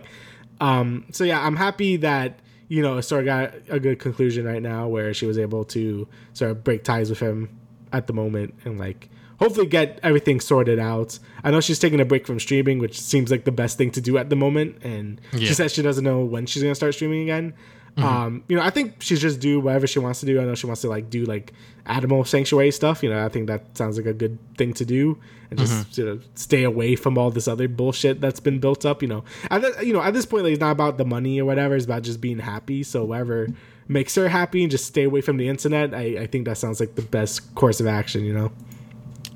Um, so yeah, I'm happy that you know sort of got a good conclusion right now where she was able to sort of break ties with him at the moment and like hopefully get everything sorted out. I know she's taking a break from streaming, which seems like the best thing to do at the moment. And Yeah. she says she doesn't know when she's gonna start streaming again. Um, you know, I think she's just do whatever she wants to do. I know she wants to like do like animal sanctuary stuff. You know, I think that sounds like a good thing to do, and just you know stay away from all this other bullshit that's been built up. You know, at the, you know at this point, like, it's not about the money or whatever. It's about just being happy. So whatever makes her happy, and just stay away from the internet. I, I think that sounds like the best course of action. You know.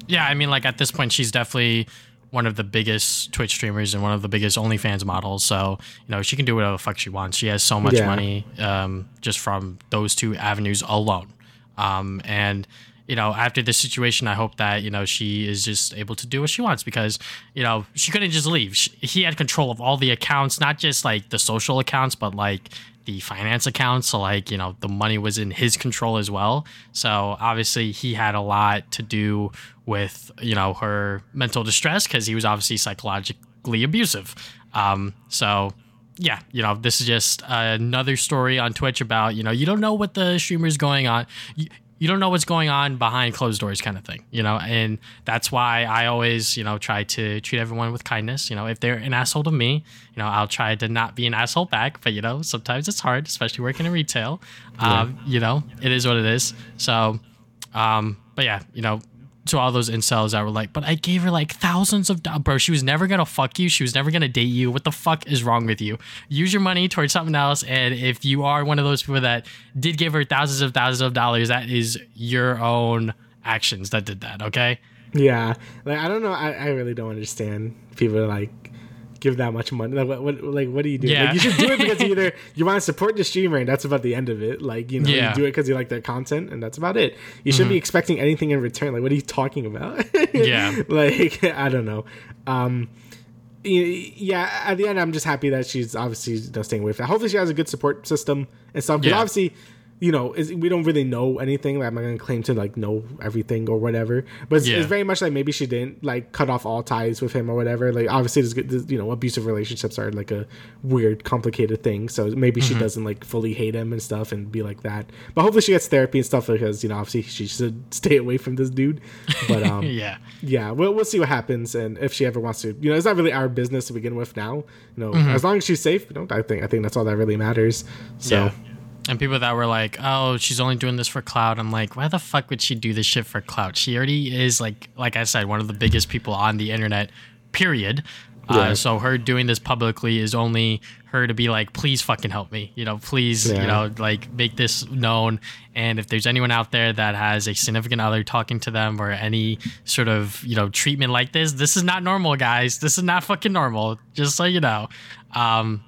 Yeah, I mean, like at this point, she's definitely one of the biggest Twitch streamers and one of the biggest OnlyFans models. So you know, she can do whatever the fuck she wants. She has so much Yeah. money um, just from those two avenues alone. Um, and you know, after this situation, I hope that you know she is just able to do what she wants because you know she couldn't just leave. She, he had control of all the accounts, not just like the social accounts, but like the finance accounts. So like you know the money was in his control as well. So obviously he had a lot to do with you know her mental distress because he was obviously psychologically abusive. Um, so yeah, you know, this is just another story on Twitch about, you know, you don't know what the streamer is going on. You, you don't know what's going on behind closed doors kind of thing, you know, and that's why I always, you know, try to treat everyone with kindness. You know, if they're an asshole to me, you know, I'll try to not be an asshole back, but you know, sometimes it's hard, especially working in retail. Yeah. Um, you know, it is what it is. So, um, but yeah, you know, to all those incels that were like, but I gave her like thousands of dollars. Bro, she was never gonna fuck you. She was never gonna date you. What the fuck is wrong with you? Use your money towards something else. And if you are one of those people that did give her thousands of thousands of dollars, that is your own actions that did that. Okay. Yeah, like I don't know. I, I really don't understand people like give that much money. Like what, what like what do you do? Yeah. Like you should do it because either [LAUGHS] you want to support the streamer and that's about the end of it. Like you know, yeah. you do it because you like their content and that's about it. You shouldn't mm-hmm. be expecting anything in return. Like what are you talking about? [LAUGHS] yeah. Like I don't know. Um yeah, at the end, I'm just happy that she's obviously you know, staying with. That. Hopefully, she has a good support system and stuff. But yeah. obviously, you know, is, we don't really know anything. Like, I'm not gonna claim to like know everything or whatever. But it's, yeah. it's, very much like maybe she didn't like cut off all ties with him or whatever. Like obviously, there's, there's you know, abusive relationships are like a weird, complicated thing. So maybe mm-hmm. she doesn't like fully hate him and stuff and be like that. But hopefully, she gets therapy and stuff because you know, obviously, she should [LAUGHS] stay away from this dude. But [LAUGHS] um, yeah, yeah, we'll we'll see what happens and if she ever wants to. You know, it's not really our business to begin with now. You know, mm-hmm. as long as she's safe, you know, I think I think that's all that really matters. So. Yeah and people that were like, "Oh, she's only doing this for clout." I'm like, "Why the fuck would she do this shit for clout? She already is like, like I said, one of the biggest people on the internet. Period. Uh, yeah. Uh, so her doing this publicly is only her to be like, please fucking help me. You know, please, yeah. you know, like make this known. And if there's anyone out there that has a significant other talking to them or any sort of, you know, treatment like this, this is not normal, guys. This is not fucking normal. Just so you know. Um,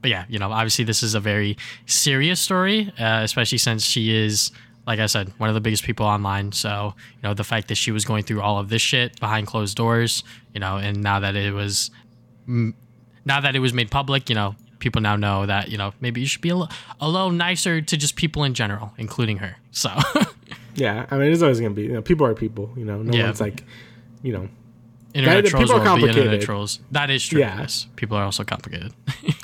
but yeah, you know, obviously this is a very serious story, uh, especially since she is, like I said, one of the biggest people online. So you know, the fact that she was going through all of this shit behind closed doors, you know, and now that it was, now that it was made public, you know, people now know that you know maybe you should be a, l- a little nicer to just people in general, including her. So. [LAUGHS] yeah, I mean, it's always gonna be. You know, people are people. You know, no yeah. one's like, you know. Internet that, trolls people are complicated. internet trolls. That is true. Yeah. Yes, people are also complicated. [LAUGHS]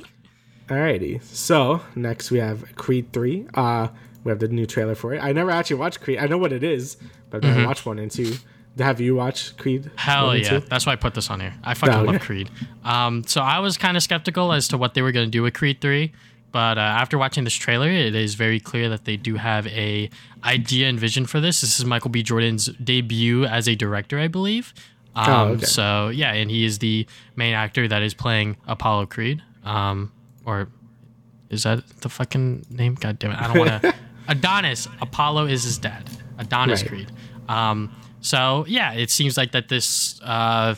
Alrighty. So next we have Creed Three. Uh, we have the new trailer for it. I never actually watched Creed. I know what it is, but I've mm-hmm. watched one and two. Have you watched Creed? Hell yeah! That's why I put this on here. I fucking oh, love Creed. Um, so I was kind of skeptical as to what they were going to do with Creed Three, but uh, after watching this trailer, it is very clear that they do have a idea and vision for this. This is Michael B. Jordan's debut as a director, I believe. Oh, um, oh, okay. So yeah, and he is the main actor that is playing Apollo Creed. Um, or is that the fucking name? God damn it! I don't want to. [LAUGHS] Adonis. Apollo is his dad. Adonis right. Creed. Um, so yeah, it seems like that this uh,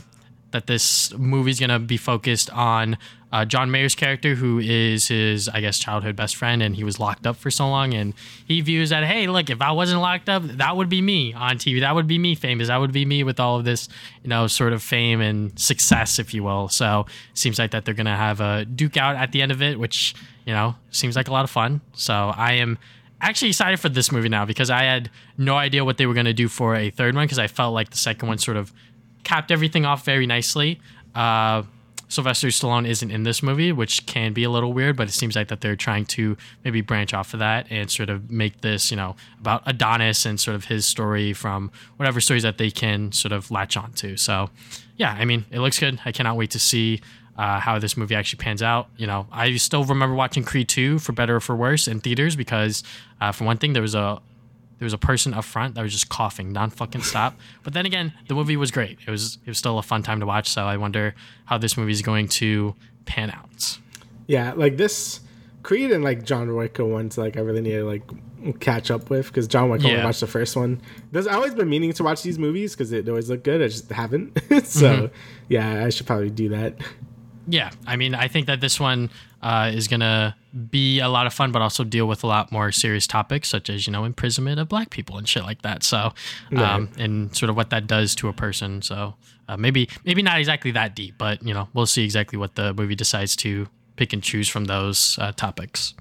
that this movie's gonna be focused on uh, Jonathan Majors' character, who is his, I guess, childhood best friend, and he was locked up for so long, and he views that, hey, look, if I wasn't locked up, that would be me on TV, that would be me famous, that would be me with all of this, you know, sort of fame and success, if you will. So seems like that they're gonna have a duke out at the end of it, which you know seems like a lot of fun. So I am actually excited for this movie now because I had no idea what they were gonna do for a third one because I felt like the second one sort of capped everything off very nicely. Uh, Sylvester Stallone isn't in this movie, which can be a little weird, but it seems like that they're trying to maybe branch off of that and sort of make this, you know, about Adonis and sort of his story from whatever stories that they can sort of latch on to. So, yeah, I mean, it looks good. I cannot wait to see uh, how this movie actually pans out. You know, I still remember watching Creed 2 for better or for worse in theaters because, uh, for one thing, there was a there was a person up front that was just coughing non fucking stop. But then again, the movie was great. It was it was still a fun time to watch. So I wonder how this movie is going to pan out. Yeah, like this Creed and like John Wick ones like I really need to like catch up with because John Wick yeah. only watched the first one. There's always been meaning to watch these movies because they always look good. I just haven't. [LAUGHS] so mm-hmm. yeah, I should probably do that. Yeah, I mean, I think that this one uh, is gonna be a lot of fun, but also deal with a lot more serious topics, such as you know imprisonment of Black people and shit like that. So, um, Right. and sort of what that does to a person. So, uh, maybe maybe not exactly that deep, but you know, we'll see exactly what the movie decides to pick and choose from those uh, topics.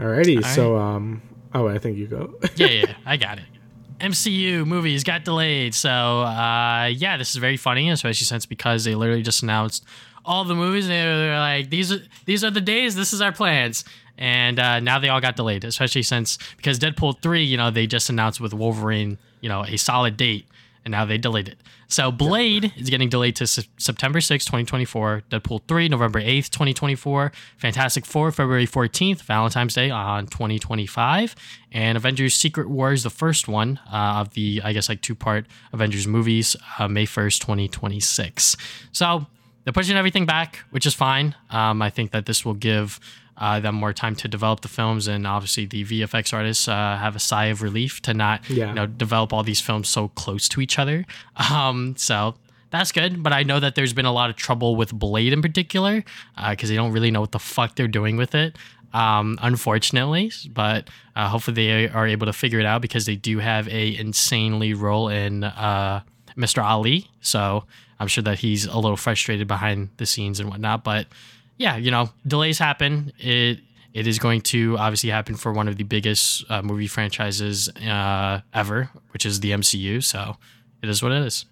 Alrighty, All so um, oh, I think you go. [LAUGHS] yeah, yeah, I got it. MCU movies got delayed. So, uh, yeah, this is very funny, especially since because they literally just announced all the movies. And they were like, these are these are the days. This is our plans. And uh, now they all got delayed, especially since because Deadpool three, you know, they just announced with Wolverine, you know, a solid date, and now they delayed it. So Blade is getting delayed to Se- September sixth, 2024. Deadpool 3, November 8th, 2024. Fantastic Four, February 14th, Valentine's Day on 2025. And Avengers Secret Wars, the first one uh, of the, I guess, like two part Avengers movies, uh, May 1st, 2026. So they're pushing everything back, which is fine. Um, I think that this will give uh, them more time to develop the films, and obviously the VFX artists uh, have a sigh of relief to not, Yeah. you know, develop all these films so close to each other. [LAUGHS] Um, so that's good. But I know that there's been a lot of trouble with Blade in particular because they don't really know what the fuck they're doing with it. Um, unfortunately, but uh, hopefully they are able to figure it out because they do have a insanely role in uh, Mr. Ali. So I'm sure that he's a little frustrated behind the scenes and whatnot. But yeah, you know, delays happen. It it is going to obviously happen for one of the biggest uh, movie franchises uh, ever, which is the MCU. So it is what it is.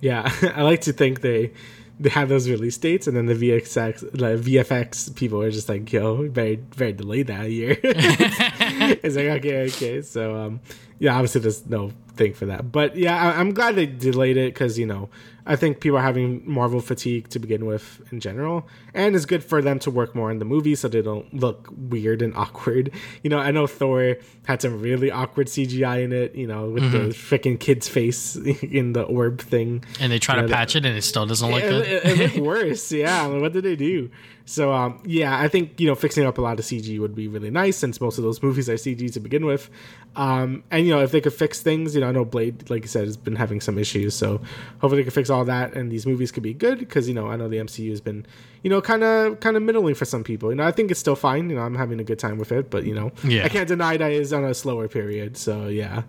Yeah, [LAUGHS] I like to think they they have those release dates, and then the VFX like VFX people are just like, "Yo, very very delayed that year." [LAUGHS] [LAUGHS] it's like okay, okay. So um, yeah, obviously there's no thing for that, but yeah, I, I'm glad they delayed it because you know I think people are having Marvel fatigue to begin with in general, and it's good for them to work more in the movie so they don't look weird and [LAUGHS] awkward. You know, I know Thor had some really awkward CGI in it. You know, with the mm-hmm. freaking kid's face [LAUGHS] in the orb thing. And they try Yeah, to that- patch it, and it still doesn't look It, good. it, it looked [LAUGHS] worse. Yeah. I mean, what did they do? So, um, yeah, I think, you know, fixing up a lot of CG would be really nice since most of those [LAUGHS] movies are CG to begin with. Um, and, you know, if they could fix things, you know, I know Blade, like you said, has been having some issues. So hopefully they can fix all that and these movies could be good because, you know, I know the MCU has been, you know, kind of kind of middling for some people. You know, I think it's still fine. You know, I'm having a good time with it, but, you know, Yeah. I can't deny that it's on a slower period. So, yeah.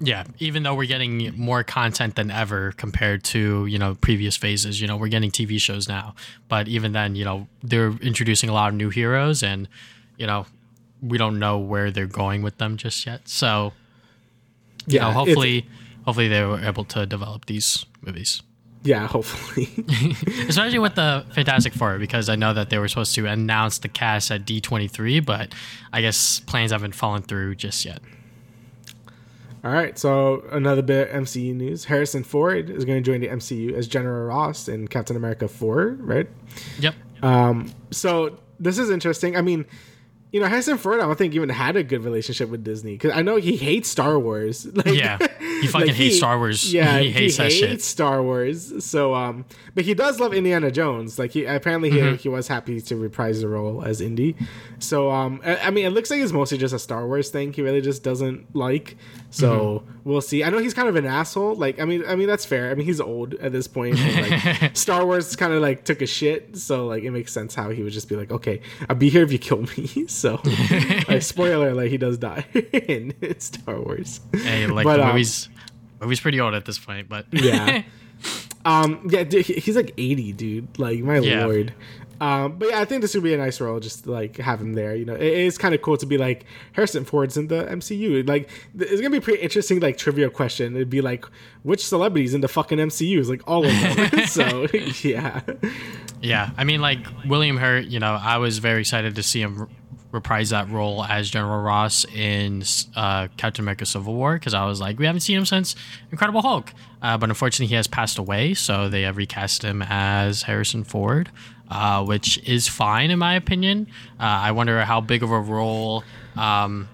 Yeah, even though we're getting more content than ever compared to you know previous phases, you know we're getting TV shows now, but even then, you know they're introducing a lot of new heroes, and you know we don't know where they're going with them just yet. So you know, hopefully, hopefully they were able to develop these movies, Yeah, hopefully. [LAUGHS] especially with the Fantastic Four, because I know that they were supposed to announce the cast at D twenty three, but I guess plans haven't fallen through just yet. All right, so another bit of MCU news. Harrison Ford is going to join the MCU as General Ross in Captain America 4, right? Yep. Um, so this is interesting. I mean, you know, Harrison Ford, I don't think even had a good relationship with Disney because I know he hates Star Wars. [LAUGHS] Like, Yeah, he fucking hates Star Wars. Yeah, He hates that shit. Star Wars. So, um, but he does love Indiana Jones. Like he apparently he, Mm-hmm. he was happy to reprise the role as Indy. So, um, I, I mean, it looks like it's mostly just a Star Wars thing. He really just doesn't like. So Mm-hmm. we'll see. I know he's kind of an asshole. Like, I mean, I mean that's fair. I mean, he's old at this point. like, [LAUGHS] Star Wars kind of like took a shit. So like, it makes sense how he would just be like, okay, I'll be here if you kill me. [LAUGHS] So, [LAUGHS] like, spoiler, like he does die [LAUGHS] in, Star Wars. Hey, like But, the um, movie's movie's pretty old at this point, but Yeah. [LAUGHS] um. Yeah. Dude, he's like eighty, dude. Like my Yeah. lord. Um. But yeah, I think this would be a nice role, just to, like have him there. You know, it is kind of cool to be like Harrison Ford's in the MCU. Like, it's gonna be a pretty interesting, like trivia question. It'd be like, which celebrities in the fucking MCU is like all of them. so yeah. yeah. I mean, like William Hurt, you know, I was very excited to see him r- reprise that role as General Ross in uh, Captain America: Civil War because I was like, we haven't seen him since Incredible Hulk, uh, but unfortunately, he has passed away, so they have recast him as Harrison Ford. Uh, which is fine in my opinion. Uh, I wonder how big of a role um,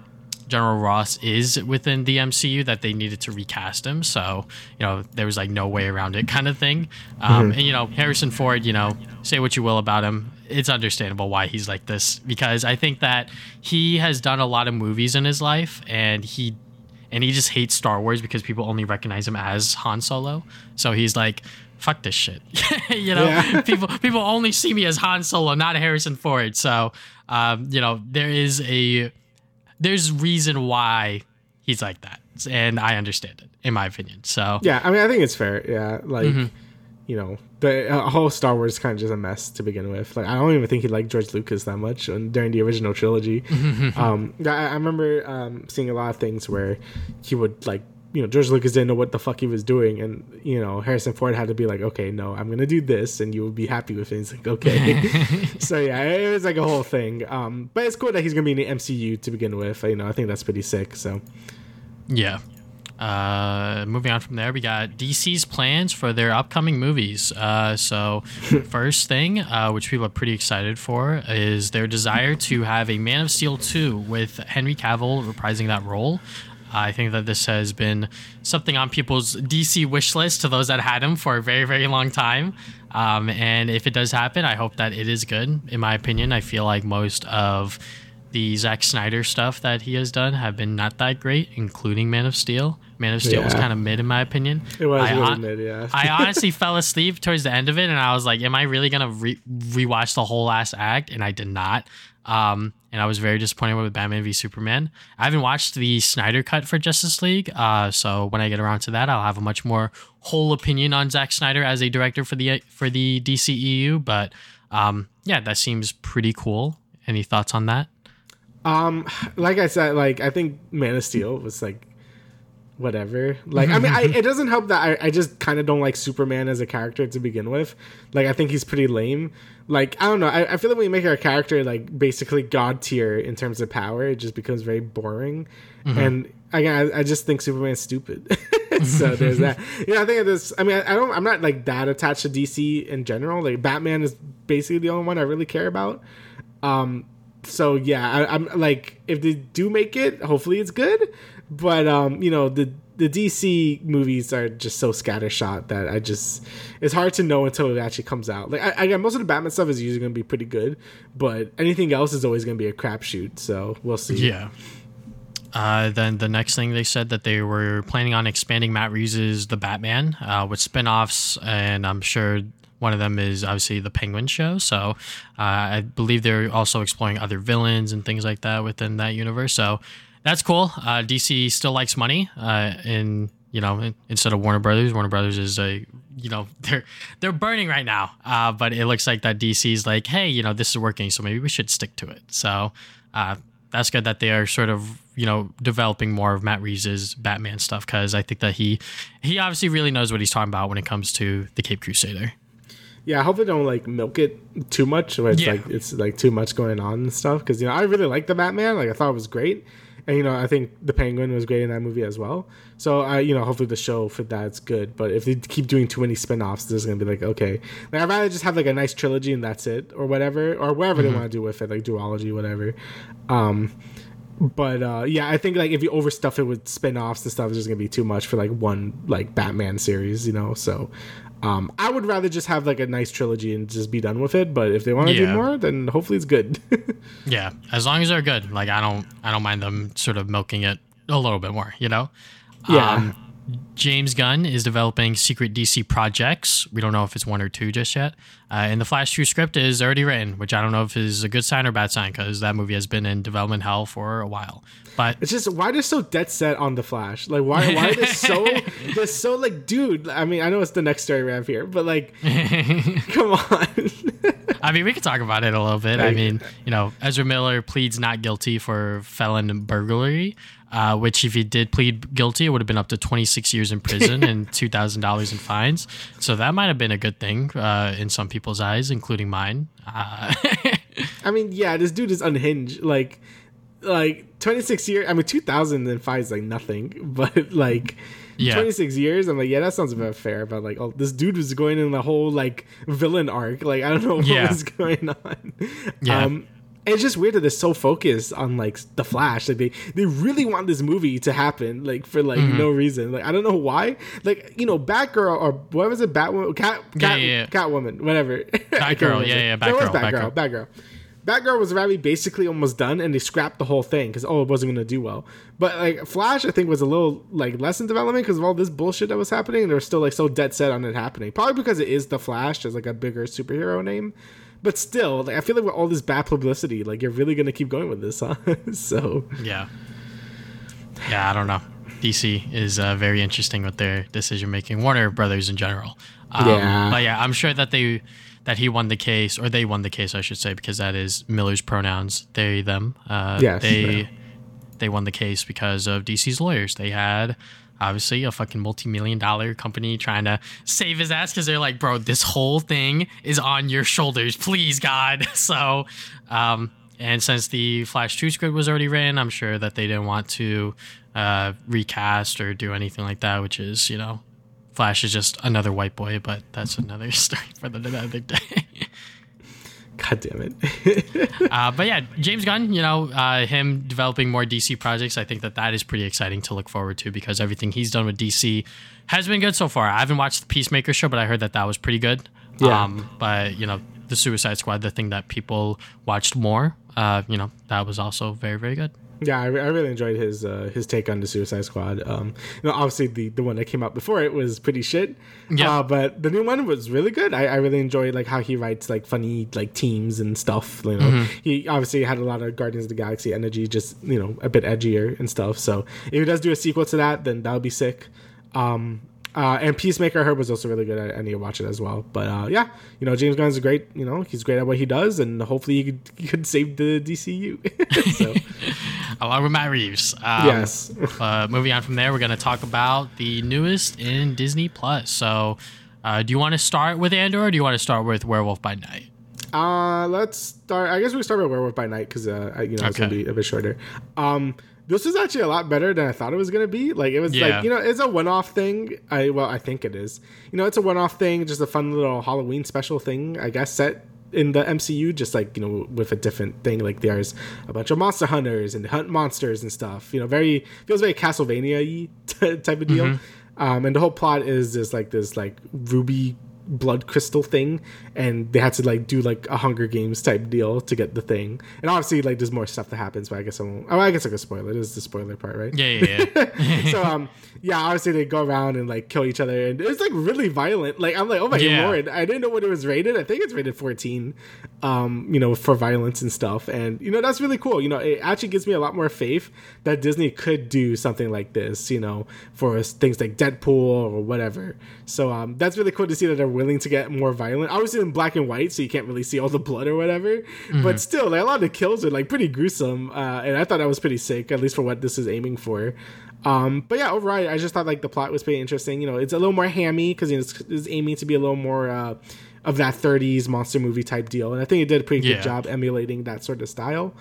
General Ross is within the MCU that they needed to recast him. So, you know, there was like no way around it kind of thing. Um, And, you know, Harrison Ford, you know, say what you will about him. It's understandable why he's like this because I think that he has done a lot of movies in his life and he and he just hates Star Wars because people only recognize him as Han Solo. So he's like, fuck this shit. [LAUGHS] you know, Yeah. [LAUGHS] people people only see me as Han Solo, not Harrison Ford. So, um, you know, there is a there's reason why he's like that, and I understand it, in my opinion. So, Yeah, I mean, I think it's fair. Yeah, like Mm-hmm. you know, the uh, whole Star Wars is kind of just a mess to begin with. Like, I don't even think he liked George Lucas that much during the original trilogy. [LAUGHS] um, I, I remember um, seeing a lot of things where he would like. You know, George Lucas didn't know what the fuck he was doing, and you know Harrison Ford had to be like, "Okay, no, I'm gonna do this, and you will be happy with it." He's like, "Okay." [LAUGHS] so yeah, it was like a whole thing. Um, but it's cool that he's gonna be in the MCU to begin with. You know, I think that's pretty sick. So Yeah. Uh, moving on from there, we got DC's plans for their upcoming movies. Uh, so, [LAUGHS] first thing, uh, which people are pretty excited for, is their desire to have a Man of Steel 2 with Henry Cavill reprising that role. I think that this has been something on people's DC wish list to those that had him for a very, very long time. Um, and if it does happen, I hope that it is good. In my opinion, I feel like most of the Zack Snyder stuff that he has done have been not that great, including Man of Steel. Man of Steel was kind of mid, in my opinion. it was I really hon- mid, yeah. I [LAUGHS] honestly fell asleep towards the end of it, and I was like, "Am I really gonna re- rewatch the whole last act?" And I did not. Um, and I was very disappointed with Batman v Superman. I haven't watched the Snyder cut for Justice League, uh, so when I get around to that, I'll have a much more whole opinion on Zack Snyder as a director for the for the DCEU. But um, yeah, that seems pretty cool. Any thoughts on that? Um, like I said, like I think Man of Steel was like whatever. Like I mean, I, [LAUGHS] it doesn't help that I, I just kind of don't like Superman as a character to begin with. Like I think he's pretty lame. Like I don't know. I, I feel like when you make our character like basically god tier in terms of power, it just becomes very boring. And again, I, I just think Superman's stupid. [LAUGHS] so there's that. You know, I think this. I mean, I, I don't. I'm not like that attached to DC in general. Like Batman is basically the only one I really care about. Um, so yeah, I, I'm like, if they do make it, hopefully it's good. But um, you know, the the DC movies are just so scattershot that I just it's hard to know until it actually comes out. Like, I, I most of the Batman stuff is usually going to be pretty good, but anything else is always going to be a crapshoot. So we'll see. Yeah. Uh, then the next thing they said that they were planning on expanding Matt Reeves' The Batman uh, with spin-offs, and I'm sure one of them is obviously the Penguin show. So uh, I believe they're also exploring other villains and things like that within that universe. So that's cool. Uh, DC still likes money, uh, in you know instead of Warner Brothers. Warner Brothers is a you know [LAUGHS] they're they're burning right now, uh, but it looks like that DC's like, hey, you know this is working, so maybe we should stick to it. So. Uh, that's good that they are sort of you know developing more of Matt Reeves' Batman stuff because I think that he he obviously really knows what he's talking about when it comes to the Cape Crusader. Yeah, I hope they don't like milk it too much, where it's Yeah. like it's like too much going on and stuff. Because you know, I really like the Batman. Like I thought it was great, and you know, I think the Penguin was great in that movie as well. So I, you know, hopefully the show for that's good. But if they keep doing too many spin-offs, there's gonna be like, okay, like I'd rather just have like a nice trilogy and that's it, or whatever, or whatever they want to do with it, like duology, whatever. Um, but uh, yeah, I think like if you overstuff it with spin-offs and stuff, it's just gonna be too much for like one like Batman series, you know. So um, I would rather just have like a nice trilogy and just be done with it. But if they want to Yeah. do more, then hopefully it's good. [LAUGHS] Yeah, as long as they're good, like I don't I don't mind them sort of milking it a little bit more, you know. Yeah. Um, James Gunn is developing secret DC projects. We don't know if it's one or two just yet. Uh, and the Flash 2 script is already written, which I don't know if is a good sign or bad sign because that movie has been in development hell for a while. But it's just why they're so dead set on the Flash. Like why why are they so [LAUGHS] they're so like dude. I mean I know it's the next story we have here, but like [LAUGHS] come on. I mean, we could talk about it a little bit. I mean, you know, Ezra Miller pleads not guilty for felon burglary, uh, which if he did plead guilty, it would have been up to 26 years in prison [LAUGHS] and $2,000 in fines. So that might have been a good thing uh, in some people's eyes, including mine. Uh, [LAUGHS] I mean, yeah, this dude is unhinged. Like, like twenty six years. I mean, two thousand and five is like nothing, [LAUGHS] but like. Yeah. 26 years i'm like yeah that sounds about fair but like oh this dude was going in the whole like villain arc like i don't know what Yeah. was going on Yeah. um it's just weird that they're so focused on like the flash like they they really want this movie to happen like for like Mm-hmm. no reason like i don't know why like you know batgirl or what was it batwoman cat cat Yeah, yeah, yeah. catwoman whatever [LAUGHS] Batgirl, yeah, yeah, That was Batgirl, batgirl batgirl Batgirl was already basically almost done, and they scrapped the whole thing because oh, it wasn't going to do well. But like Flash, I think was a little like less in development because of all this bullshit that was happening, and they were still like so dead set on it happening. Probably because it is the Flash, as like a bigger superhero name. But still, like, I feel like with all this bad publicity, like you're really gonna keep going with this, huh? [LAUGHS] so Yeah. Yeah, I don't know. DC is uh, very interesting with their decision making. Warner Brothers in general. Um, Yeah. But yeah, I'm sure that they that he won the case, or they won the case, I should say, because that is Miller's pronouns. They them. Uh, Yes, They yeah. they won the case because of DC's lawyers. They had obviously a fucking multi-million dollar company trying to save his ass because they're like, bro, this whole thing is on your shoulders, please God. [LAUGHS] So, um, and since the Flash 2 script was already written, I'm sure that they didn't want to uh, recast or do anything like that, which is, you know, Flash is just another white boy, but that's another [LAUGHS] story for the another day. [LAUGHS] God damn it. [LAUGHS] uh, but yeah, James Gunn, you know, uh, him developing more DC projects, I think that that is pretty exciting to look forward to because everything he's done with DC has been good so far. I haven't watched the Peacemaker show, but I heard that that was pretty good. Yeah. Um, but you know, the Suicide Squad, the thing that people watched more, uh, you know, that was also very, very good. Yeah, I, re- I really enjoyed his uh, his take on the Suicide Squad. Um, you know, obviously the, the one that came out before it was pretty shit. Yeah. Uh, but the new one was really good. I, I really enjoyed like how he writes like funny like teams and stuff. You know, Mm-hmm. he obviously had a lot of Guardians of the Galaxy energy, just you know a bit edgier and stuff. So if he does do a sequel to that, then that would be sick. Um, uh, and Peacemaker, I heard was also really good. I, I need to watch it as well. But uh, yeah, you know, James Gunn's great. You know, he's great at what he does, and hopefully he could, he could save the DCU. [LAUGHS] so [LAUGHS] Along with Matt Reeves. Um, yes. [LAUGHS] uh, moving on from there, we're going to talk about the newest in Disney Plus. So, uh, do you want to start with Andor or do you want to start with Werewolf by Night? Uh, let's start. I guess we start with Werewolf by Night because uh, you know it's gonna be a bit shorter. Um, this is actually a lot better than I thought it was gonna be. Like it was Yeah. like you know it's a one-off thing. I well I think it is. You know it's a one-off thing, just a fun little Halloween special thing. I guess set in the MCU, just like you know with a different thing. Like there's a bunch of monster hunters and hunt monsters and stuff. You know, very feels very Castlevania [LAUGHS] type of deal. Um, and the whole plot is just like this like ruby blood crystal thing and they had to like do like a hunger games type deal to get the thing. And obviously like there's more stuff that happens but i guess i won't oh i guess i could spoil it. This is the spoiler part right? Yeah, yeah, yeah. [LAUGHS] so um yeah obviously they go around and like kill each other and it's like really violent. Like i'm like oh my Yeah. lord i didn't know what it was rated. I think it's rated 14 um you know for violence and stuff. And you know that's really cool. You know it actually gives me a lot more faith that disney could do something like this you know for things like deadpool or whatever. So um that's really cool to see that they're willing to get more violent obviously in black and white so you can't really see all the blood or whatever but still like a lot of the kills are like pretty gruesome uh and i thought that was pretty sick at least for what this is aiming for um, but yeah, overall, I just thought like the plot was pretty interesting. You know, it's a little more hammy because it's, it's aiming to be a little more uh, of that 30s monster movie type deal, and I think it did a pretty Yeah. good job emulating that sort of style.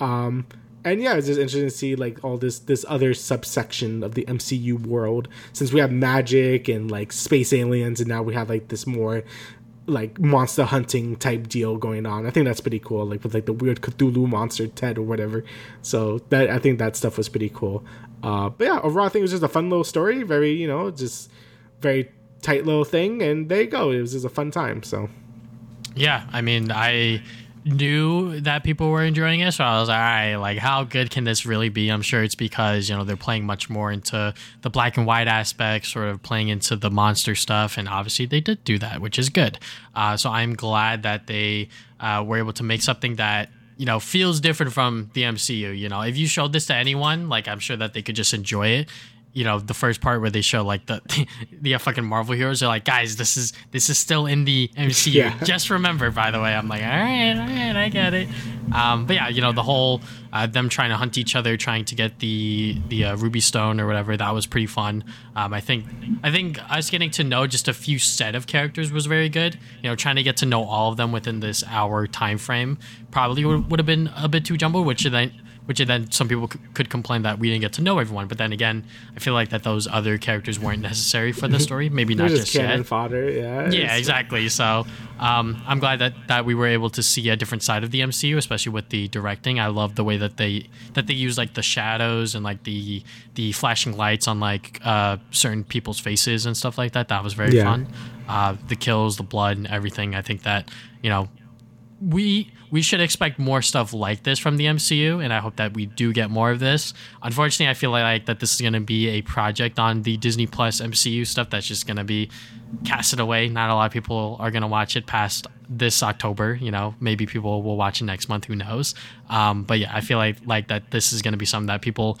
Um, and yeah, it's just interesting to see like all this this other subsection of the MCU world since we have magic and like space aliens, and now we have like this more like monster hunting type deal going on. I think that's pretty cool, like with like the weird Cthulhu monster Ted or whatever. So that I think that stuff was pretty cool. Uh, but yeah, overall, I think it was just a fun little story. Very, you know, just very tight little thing, and there you go. It was just a fun time. So Yeah, I mean, I knew that people were enjoying it, so I was like, all right, like, how good can this really be? I'm sure it's because, you know, they're playing much more into the black and white aspect, sort of playing into the monster stuff, and obviously they did do that, which is good. Uh, so I'm glad that they uh, were able to make something that you know feels different from the MCU. You know, if you showed this to anyone, like I'm sure that they could just enjoy it. You know, the first part where they show like the [LAUGHS] the fucking Marvel heroes, they're like, guys, this is this is still in the MCU. [LAUGHS] Yeah. [LAUGHS] Just remember, by the way, I'm like, all right, all right, I get it. Um, but yeah, you know, the whole uh, them trying to hunt each other, trying to get the the uh, ruby stone or whatever, that was pretty fun. Um, I think I think us getting to know just a few set of characters was very good. You know, trying to get to know all of them within this hour time frame probably would, would have been a bit too jumbled, which then which then some people c- could complain that we didn't get to know everyone. But then again, I feel like that those other characters weren't necessary for the [LAUGHS] story. Maybe not just just yet. fodder. Yeah. Yeah, exactly. So um, I'm glad that, that we were able to see a different side of the MCU, especially with the directing. I love the way that they that they use like the shadows and like the the flashing lights on like uh, certain people's faces and stuff like that. That was very Yeah. fun. Uh, the kills, the blood, and everything. I think that you know we we should expect more stuff like this from the MCU, and I hope that we do get more of this. Unfortunately, I feel like that this is going to be a project on the Disney Plus MCU stuff that's just going to be casted away. Not a lot of people are going to watch it past this October. You know, maybe people will watch it next month. Who knows? Um, but yeah, I feel like like that this is going to be something that people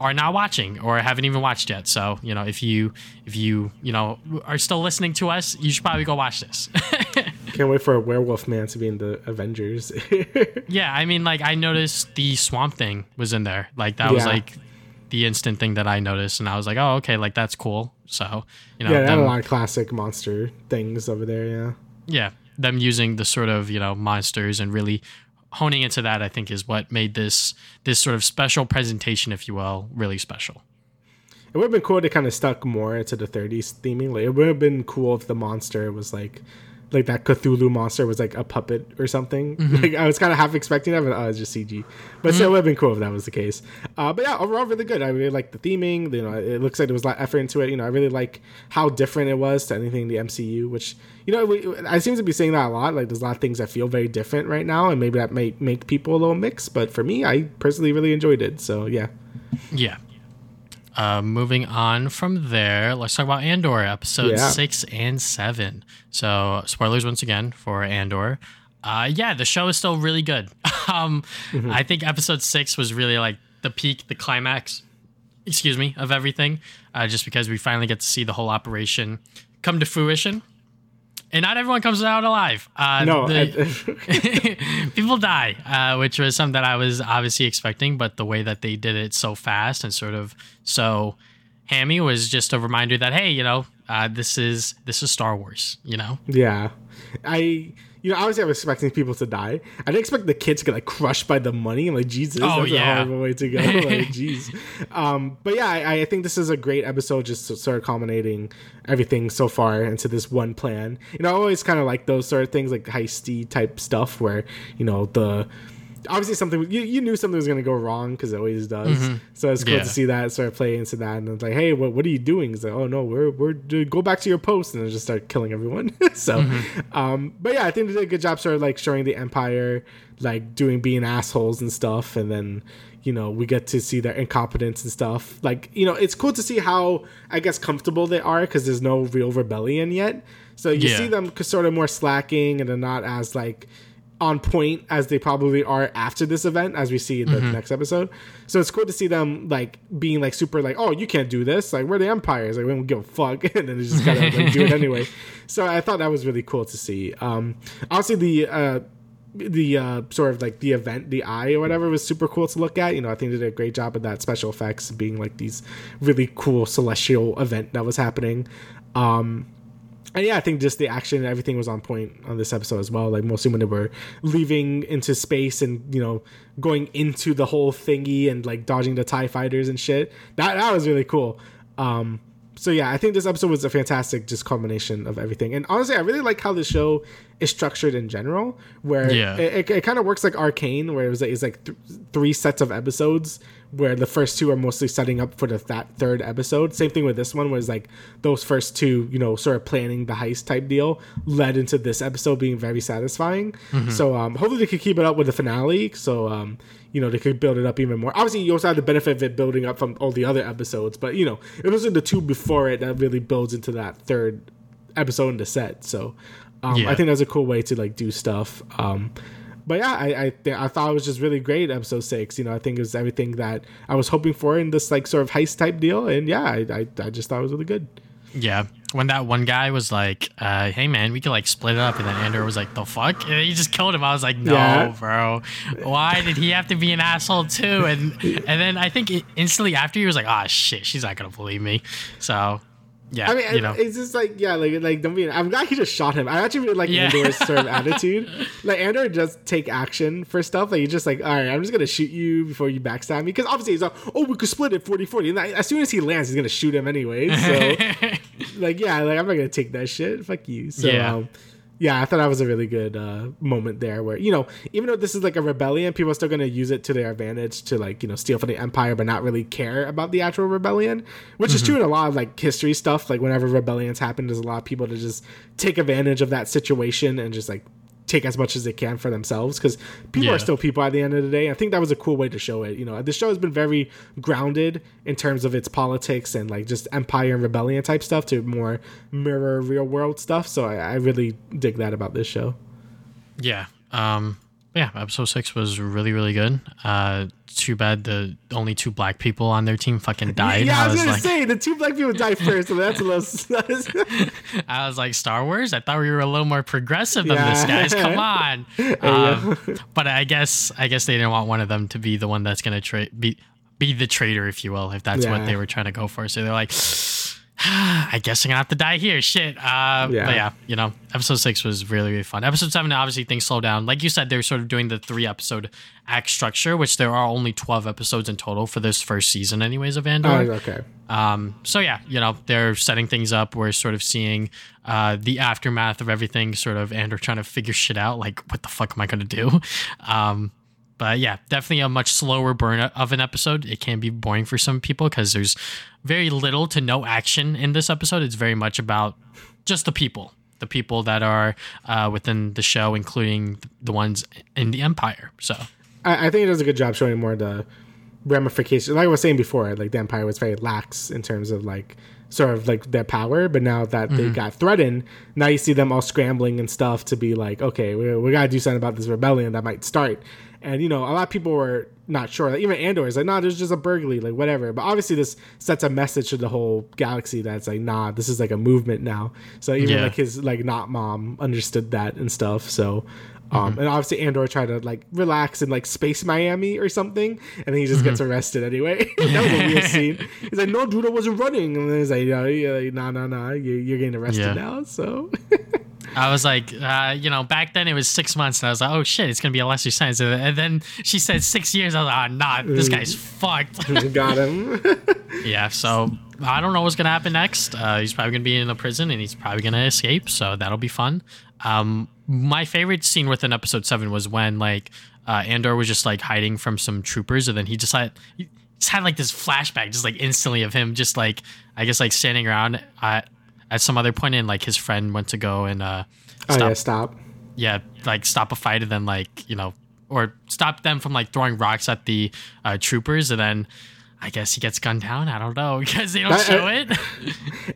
are not watching or haven't even watched yet. So, you know, if you if you, you know, are still listening to us, you should probably go watch this. [LAUGHS] Can't wait for a werewolf man to be in the Avengers. [LAUGHS] yeah, I mean like I noticed the swamp thing was in there. Like that was like the instant thing that I noticed and I was like, "Oh, okay, like that's cool." So, you know, yeah, them- a lot of classic monster things over there. Yeah. yeah, them using the sort of you know monsters and really honing into that, I think, is what made this this sort of special presentation, if you will, really special. It would have been cool to kind of stuck more to the 30s theming. Like it would have been cool if the monster was like like that Cthulhu monster was like a puppet or something. Mm-hmm. Like I was kind of half expecting that, but oh, it's just CG. But still, it mm-hmm. would have been cool if that was the case. Uh, but yeah, overall, really good. I really like the theming. You know, it looks like there was a lot of effort into it. You know, I really like how different it was to anything in the MCU. Which you know, we, I seem to be saying that a lot. Like there's a lot of things that feel very different right now, and maybe that might make people a little mixed. But for me, I personally really enjoyed it. So yeah. Yeah. Uh, moving on from there, let's talk about Andor episodes Yeah. six and seven. So, spoilers once again for Andor. Uh, yeah, the show is still really good. [LAUGHS] um, I think episode six was really like the peak, the climax, excuse me, of everything. Uh, just because we finally get to see the whole operation come to fruition, and not everyone comes out alive. Uh, No, the- I- [LAUGHS] [LAUGHS] people die, uh, which was something that I was obviously expecting, but the way that they did it so fast and sort of so hammy was just a reminder that hey, you know, uh, this is this is Star Wars, you know. Yeah, I you know obviously I was expecting people to die. I didn't expect the kids to get like crushed by the money. I'm like Jesus, Oh, that's yeah. a horrible way to go. [LAUGHS] like jeez. Um, but yeah, I, I think this is a great episode, just to sort of culminating everything so far into this one plan. You know, I always kind of like those sort of things, like heisty type stuff, where you know the obviously something you, you knew something was going to go wrong because it always does. So it's cool Yeah. to see that sort of play into that and it's like hey what, what are you doing? It's like oh no we're we're go back to your post and then just start killing everyone. [LAUGHS] So um but yeah i think they did a good job sort of like showing the empire like doing being assholes and stuff and then you know we get to see their incompetence and stuff. Like you know it's cool to see how i guess comfortable they are because there's no real rebellion yet. So you Yeah. see them sort of more slacking and they're not as like on point as they probably are after this event, as we see in the next episode. So it's cool to see them like being like super like, oh, you can't do this. Like we're the empires. Like we don't give a fuck, [LAUGHS] and then they just gotta like do it anyway. [LAUGHS] So I thought that was really cool to see. Um, obviously the. Uh, the uh, sort of like the event, the eye or whatever, was super cool to look at. You know, I think they did a great job of that special effects being like these really cool celestial event that was happening. Um, and yeah, I think just the action and everything was on point on this episode as well. Like mostly when they were leaving into space and you know going into the whole thingy and like dodging the Tie fighters and shit. That that was really cool. Um, so yeah, I think this episode was a fantastic just combination of everything. And honestly, I really like how the show is structured in general, where Yeah. it, it, it kind of works like Arcane, where it was like, it's like th- three sets of episodes, where the first two are mostly setting up for the that third episode. Same thing with this one, was like those first two, you know, sort of planning the heist type deal, led into this episode being very satisfying. So um, hopefully they could keep it up with the finale. So um, you know they could build it up even more. Obviously, you also have the benefit of it building up from all the other episodes, but you know it was in the two before it that really builds into that third episode in the set. So um, Yeah. I think that's a cool way to like do stuff. Um, but yeah, I I, th- I thought it was just really great. Episode six, you know, I think it was everything that I was hoping for in this like sort of heist type deal, and yeah, I I, I just thought it was really good. Yeah. When that one guy was like, uh, "Hey man, we could like split it up," and then Andor was like, "The fuck?" And he just killed him. I was like, "No, Yeah. bro. Why did he have to be an asshole too?" And and then I think instantly after he was like, "Ah, shit, she's not gonna believe me." So, yeah, I mean, you know, it's just like yeah, like like don't be. I'm glad he just shot him. I actually really like Yeah. Andor's sort of [LAUGHS] attitude. Like Andor does take action for stuff. Like he's just like, all right, I'm just gonna shoot you before you backstab me. Because obviously he's like, oh, we could split it 40-40. And as soon as he lands, he's gonna shoot him anyway. So [LAUGHS] like yeah, like I'm not gonna take that shit. Fuck you. So Yeah. um, yeah, I thought that was a really good uh, moment there where, you know, even though this is like a rebellion, people are still going to use it to their advantage to like, you know, steal from the empire, but not really care about the actual rebellion, which is true in a lot of like history stuff. Like whenever rebellions happen, there's a lot of people to just take advantage of that situation and just like take as much as they can for themselves because people Yeah. are still people at the end of the day. I think that was a cool way to show it. You know, the show has been very grounded in terms of its politics and like just empire and rebellion type stuff to more mirror real world stuff. So I, I really dig that about this show. Yeah. Um yeah, episode six was really, really good. Uh too bad the only two black people on their team fucking died. yeah, I was, gonna like say the two black people died first, so that's a little. [LAUGHS] I was like, Star Wars? I thought we were a little more progressive than this, guys. Come [LAUGHS] on. Um, but I guess I guess they didn't want one of them to be the one that's gonna tra- be be the traitor, if you will, if that's what they were trying to go for. So they're like, [SIGHS] I guess I'm gonna have to die here. Shit. Uh, Yeah. But yeah, you know, episode six was really, really fun. Episode seven, obviously, things slow down. Like you said, they're sort of doing the three episode act structure, which there are only 12 episodes in total for this first season, anyways, of Andor. oh, okay. Um, so yeah, you know, they're setting things up. We're sort of seeing uh, the aftermath of everything, sort of, and we're trying to figure shit out. Like, what the fuck am I gonna do? [LAUGHS] Um, but yeah, definitely a much slower burn of an episode. It can be boring for some people because there's very little to no action in this episode. It's very much about just the people, the people that are uh, within the show, including the ones in the Empire. So I, I think it does a good job showing more the ramifications. Like I was saying before, like the Empire was very lax in terms of like sort of like their power, but now that they got threatened, now you see them all scrambling and stuff to be like, okay, we, we gotta do something about this rebellion that might start. And you know, a lot of people were not sure. Like, even Andor is like, nah, there's just a burglary, like whatever. But obviously, this sets a message to the whole galaxy that's like, nah, this is like a movement now. So even Yeah. like his like not mom understood that and stuff. So um, and obviously Andor tried to like relax in like Space Miami or something, and then he just gets arrested anyway. [LAUGHS] [LAUGHS] that was a weird scene. He's like, "No, dude, I wasn't running," and then he's like, "No, yeah, no, no, no, you- you're getting arrested Yeah. now." So [LAUGHS] I was like, uh, you know, back then it was six months, and I was like, oh shit, it's gonna be a lesser sentence. And then she said six years. I was like, oh, nah, this guy's fucked. [LAUGHS] got him. [LAUGHS] yeah, so I don't know what's gonna happen next. Uh, he's probably gonna be in a prison, and he's probably gonna escape. So that'll be fun. Um, my favorite scene within episode seven was when like uh, Andor was just like hiding from some troopers, and then he just had he just had like this flashback, just like instantly of him just like I guess like standing around at at some other point, and like his friend went to go and uh, oh stop yeah, stop. yeah, like stop a fight and then like you know, or stop them from like throwing rocks at the uh, troopers, and then I guess he gets gunned down. I don't know [LAUGHS] because they don't I- show it. [LAUGHS]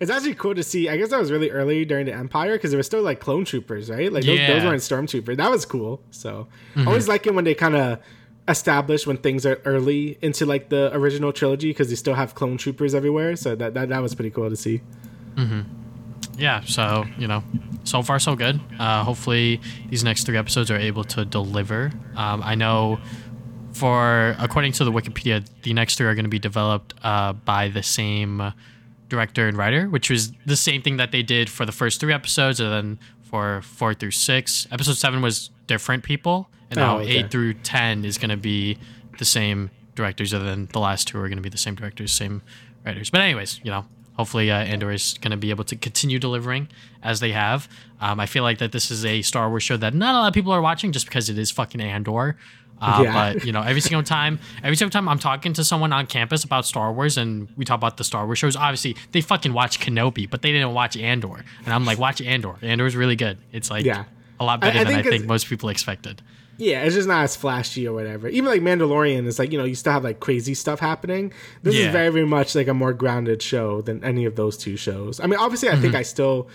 It's actually cool to see. I guess that was really early during the Empire because there were still like clone troopers, right? Like those, Yeah. Mm-hmm. those weren't stormtroopers. That was cool. So I always like it when they kind of establish when things are early into like the original trilogy because they still have clone troopers everywhere. So that that, that was pretty cool to see. Yeah, so you know, so far so good. Uh, hopefully these next three episodes are able to deliver. Um, I know. For according to the Wikipedia, the next three are going to be developed uh, by the same director and writer, which was the same thing that they did for the first three episodes, and then for four through six. Episode seven was different people, and now Oh, okay. eight through ten is going to be the same directors, and then the last two are going to be the same directors, same writers. But anyways, you know, hopefully uh, Andor is going to be able to continue delivering as they have. Um, I feel like that this is a Star Wars show that not a lot of people are watching just because it is fucking Andor. Uh, Yeah. But [LAUGHS] you know, every single time, every single time I'm talking to someone on campus about Star Wars and we talk about the Star Wars shows, obviously they fucking watch Kenobi, but they didn't watch Andor. And I'm like, watch Andor. Andor is really good. It's like Yeah. a lot better I than I think think most people expected. Yeah, it's just not as flashy or whatever. Even like Mandalorian is like, you know, you still have like crazy stuff happening. This Yeah. is very, very much like a more grounded show than any of those two shows. I mean, obviously, I Mm-hmm. think I still,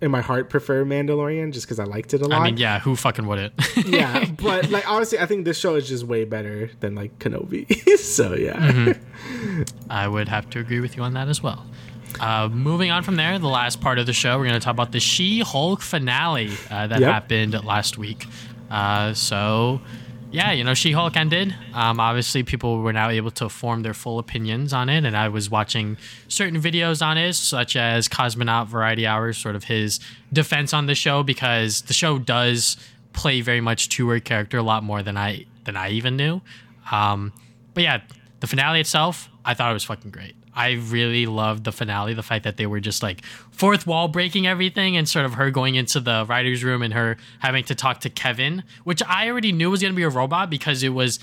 in my heart, prefer Mandalorian just because I liked it a lot. I mean, yeah, who fucking wouldn't? [LAUGHS] yeah, [LAUGHS] but like honestly, I think this show is just way better than like Kenobi. [LAUGHS] so yeah, Mm-hmm. I would have to agree with you on that as well. Uh, moving on from there, the last part of the show, we're going to talk about the She Hulk finale uh, that Yep. happened last week. Uh, so, yeah, you know, She Hulk ended. Um, obviously, people were now able to form their full opinions on it, and I was watching certain videos on it, such as Cosmonaut Variety Hours, sort of his defense on the show, because the show does play very much to her character a lot more than I than I even knew. Um, but yeah, the finale itself, I thought it was fucking great. I really loved the finale. The fact that they were just like fourth wall breaking everything and sort of her going into the writer's room and her having to talk to Kevin, which I already knew was going to be a robot because it was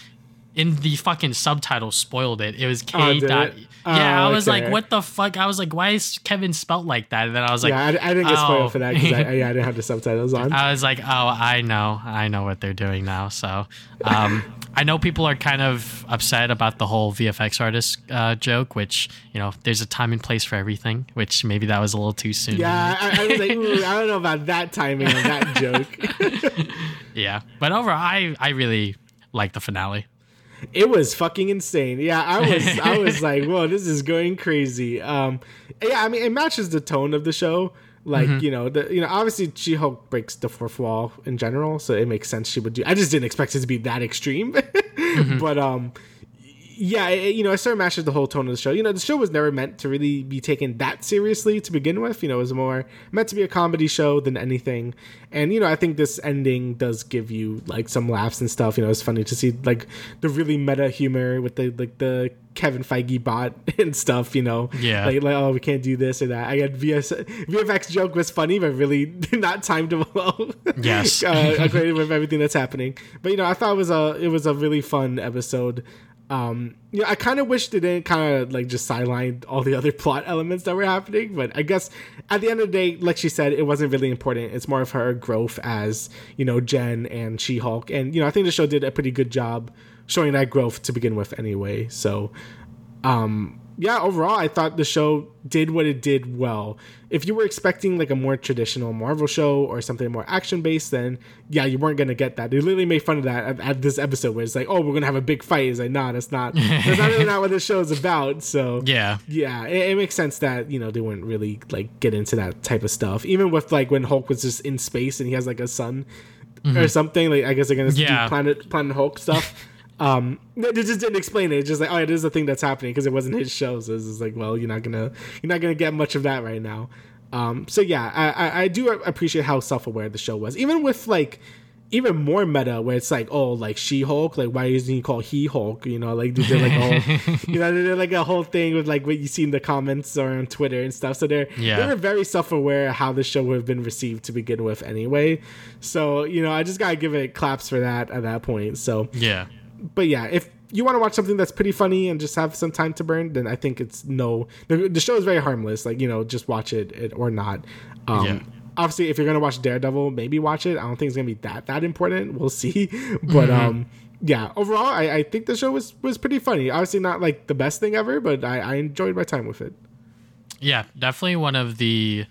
in the fucking subtitles spoiled it. It was K Oh, dot. it? Yeah, Oh, I was okay. like, what the fuck? I was like, why is Kevin spelt like that? And then I was like, yeah, I, I didn't get oh. spoiled for that because I, I, [LAUGHS] yeah, I didn't have the subtitles on. I was like, oh, I know, I know what they're doing now. So, um, I know people are kind of upset about the whole VFX artist uh, joke, which you know, there's a time and place for everything. Which maybe that was a little too soon. yeah, I, I was like, Ooh, I don't know about that timing of that [LAUGHS] joke. [LAUGHS] yeah. But overall, I I really like the finale. it was fucking insane. Yeah, I was I was [LAUGHS] like, whoa, this is going crazy. Um, yeah, I mean, it matches the tone of the show. Like Mm-hmm. you know, the you know, obviously She Hulk breaks the fourth wall in general, so it makes sense she would do. I just didn't expect it to be that extreme, [LAUGHS] Mm-hmm. but um, yeah, it, you know, it sort of matches the whole tone of the show. You know, the show was never meant to really be taken that seriously to begin with. You know, it was more meant to be a comedy show than anything. And you know, I think this ending does give you like some laughs and stuff. You know, it's funny to see like the really meta humor with the like the Kevin Feige bot [LAUGHS] and stuff. You know, Yeah. like, like oh, we can't do this or that. I got VS, VFX joke was funny, but really [LAUGHS] not timed [LAUGHS] well. Yes. uh, with everything that's happening. But you know, I thought it was a it was a really fun episode. Um, you know, I kind of wish they didn't kind of like just sideline all the other [LAUGHS] plot elements that were happening. But I guess at the end of the day, like she said, it wasn't really important. It's more of her growth as you know Jen and She Hulk, and you know I think the show did a pretty good job showing that growth to begin with, anyway. So um yeah overall i thought the show did what it did well. If you were expecting like a more traditional marvel show or something more action based then yeah you weren't gonna get that. They literally made fun of that at, at this episode where it's like oh we're gonna have a big fight. It's like nah that's not [LAUGHS] that's not really not what this show is about so Yeah. yeah it, it makes sense that you know they wouldn't really like get into that type of stuff. Even with like when hulk was just in space and he has like a son mm-hmm. or something like i guess they're gonna Yeah. do planet planet hulk stuff [LAUGHS] um they just didn't explain it. It's just like oh it is a thing that's happening because it wasn't his show. So it's just like well you're not gonna you're not gonna get much of that right now. Um so yeah i i, I do appreciate how self-aware the show was. Even with like even more meta where it's like oh like she hulk like why isn't he called he hulk you know like they did like whole [LAUGHS] you know they're like a whole thing with like what you see in the comments or on twitter and stuff. So they're Yeah. they were very self-aware how the show would have been received to begin with anyway. So you know i just gotta give it claps for that at that point. So Yeah. But yeah, if you want to watch something that's pretty funny and just have some time to burn, then I think it's no. The, the show is very harmless. Like you know, just watch it, it or not. Um, Yeah. Obviously, if you're gonna watch Daredevil, maybe watch it. I don't think it's gonna be that that important. We'll see. [LAUGHS] But um, yeah, overall, I, I think the show was was pretty funny. Obviously, not like the best thing ever, but I, I enjoyed my time with it. Yeah, definitely one of the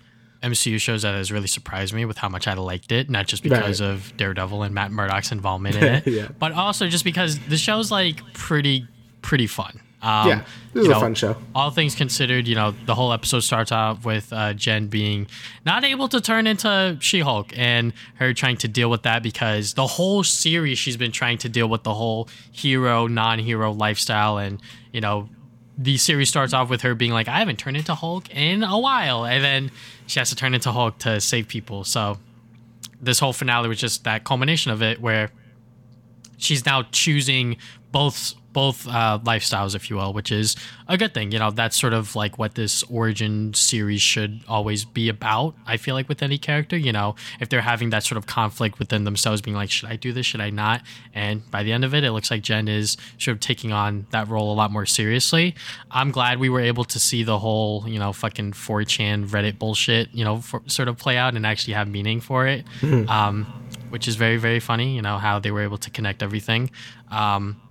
MCU shows that has really surprised me with how much I liked it. Not just because Right. of Daredevil and Matt Murdock's involvement in [LAUGHS] it, Yeah. but also just because the show's like pretty pretty fun. Um, Yeah, this is a fun show. All things considered, you know, the whole episode starts off with uh, Jen being not able to turn into She Hulk and her trying to deal with that because the whole series she's been trying to deal with the whole hero, non hero lifestyle. And, you know, the series starts off with her being like, I haven't turned into Hulk in a while. And then she has to turn into Hulk to save people. So this whole finale was just that culmination of it where she's now choosing both both uh, lifestyles, if you will, which is a good thing. You know, that's sort of like what this origin series should always be about. I feel like with any character, you know, if they're having that sort of conflict within themselves, being like, should I do this? Should I not? And by the end of it, it looks like Jen is sort of taking on that role a lot more seriously. I'm glad we were able to see the whole, you know, fucking 4chan Reddit bullshit, you know, for, sort of play out and actually have meaning for it. Um, which is very very funny. You know how they were able to connect everything. Um,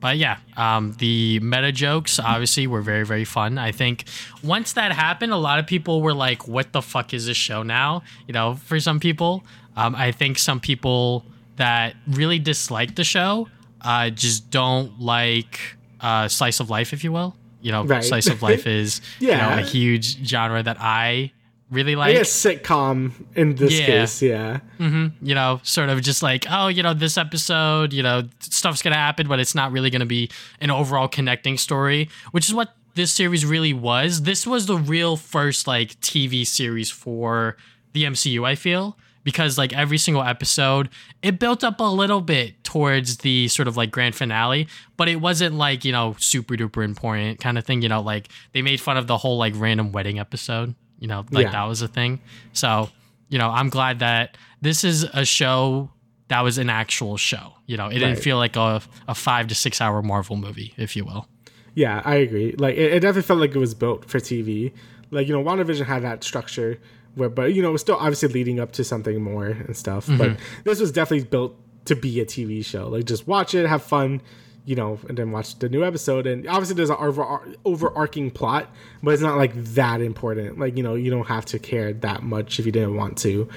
but yeah, um, the meta jokes obviously were very very fun. I think once that happened, a lot of people were like, "What the fuck is this show now?" You know, for some people, um, I think some people that really dislike the show uh, just don't like uh, slice of life, if you will. You know, Right. slice of life [LAUGHS] is you know a huge genre that I really like. guess sitcom in this Yeah. case, yeah. Mm-hmm. you know, sort of just like, oh, you know, this episode, you know, stuff's gonna happen, but it's not really gonna be an overall connecting story, which is what this series really was. This was the real first like TV series for the MCU, I feel. Because like every single episode, it built up a little bit towards the sort of like grand finale, but it wasn't like, you know, super duper important kind of thing. You know, like they made fun of the whole like random wedding episode. You know, like Yeah. that was a thing. So, you know, I'm glad that this is a show that was an actual show. You know, it didn't feel like a, a five to six hour Marvel movie, if you will. Yeah, I agree. Like it, it definitely felt like it was built for TV. Like you know, WandaVision had that structure where, but you know, it was still obviously leading up to something more and stuff. But mm-hmm. this was definitely built to be a TV show. Like just watch it, have fun, you know, and then watch the new episode. And obviously, there's an over, overarching plot, but it's not like that important. Like you know, you don't have to care that much if you didn't want to.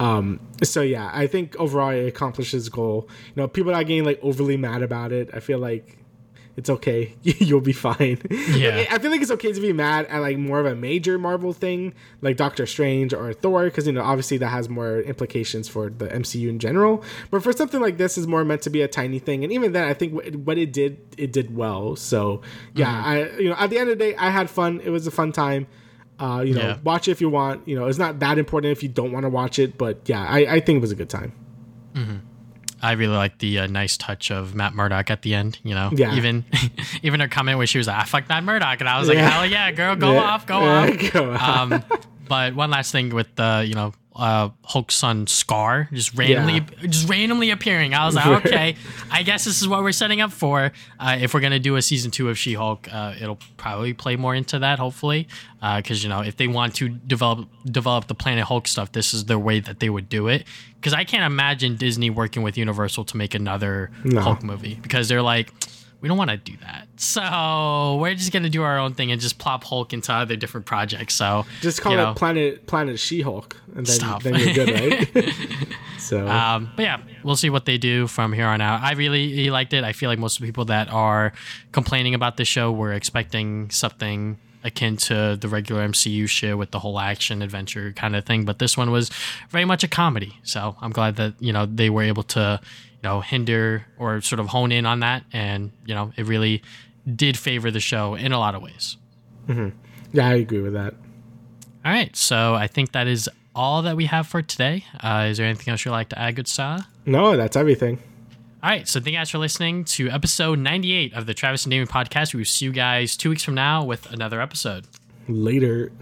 Um, so yeah, I think overall it accomplishes goal. You know, people not getting like overly mad about it. I feel like it's okay. [LAUGHS] You'll be fine. Yeah. Like, I feel like it's okay to be mad at like more of a major Marvel thing, like Doctor Strange or Thor, because you know obviously that has more implications for the MCU in general. But for something like this, is more meant to be a tiny thing, and even then, I think what- what it did, it did well. So yeah, Mm-hmm. I you know at the end of the day, I had fun. It was a fun time. Uh, you know, Yeah. watch it if you want. You know, it's not that important if you don't want to watch it, but yeah, I, I think it was a good time. I really like the uh, nice touch of Matt Murdock at the end. You know, Yeah. even [LAUGHS] even her comment where she was like, "I fucked Matt Murdock," and I was like, Yeah. "Hell yeah, girl, go Yeah. off, go off." go off. Um, but one last thing with the you know uh, Hulk's son Scar just randomly just randomly appearing. I was like, [LAUGHS] okay, I guess this is what we're setting up for. Uh, if we're gonna do a season two of She Hulk, uh, it'll probably play more into that, hopefully, because you know if they want to develop develop the Planet Hulk stuff, this is the way that they would do it. Because I can't imagine Disney working with Universal to make another No. Hulk movie because they're like. We don't want to do that, so we're just gonna do our own thing and just plop Hulk into other different projects. So Just call it know, Planet Planet She Hulk, and then Stop. then you're good, right? [LAUGHS] so Um, but yeah, we'll see what they do from here on out. I really, liked it. I feel like most of the people that are complaining about this show were expecting something akin to the regular MCU shit with the whole action adventure kind of thing. But this one was very much a comedy. So I'm glad that, you know, they were able to, know, hinder or sort of hone in on that. And, you know, it really did favor the show in a lot of ways. yeah, I agree with that. All right. So I think that is all that we have for today. Uh, is there anything else you'd like to add, good? No, that's everything. All right, so thank you guys for listening to episode 98 of the Travis and Damian podcast. We will see you guys two weeks from now with another episode. Later.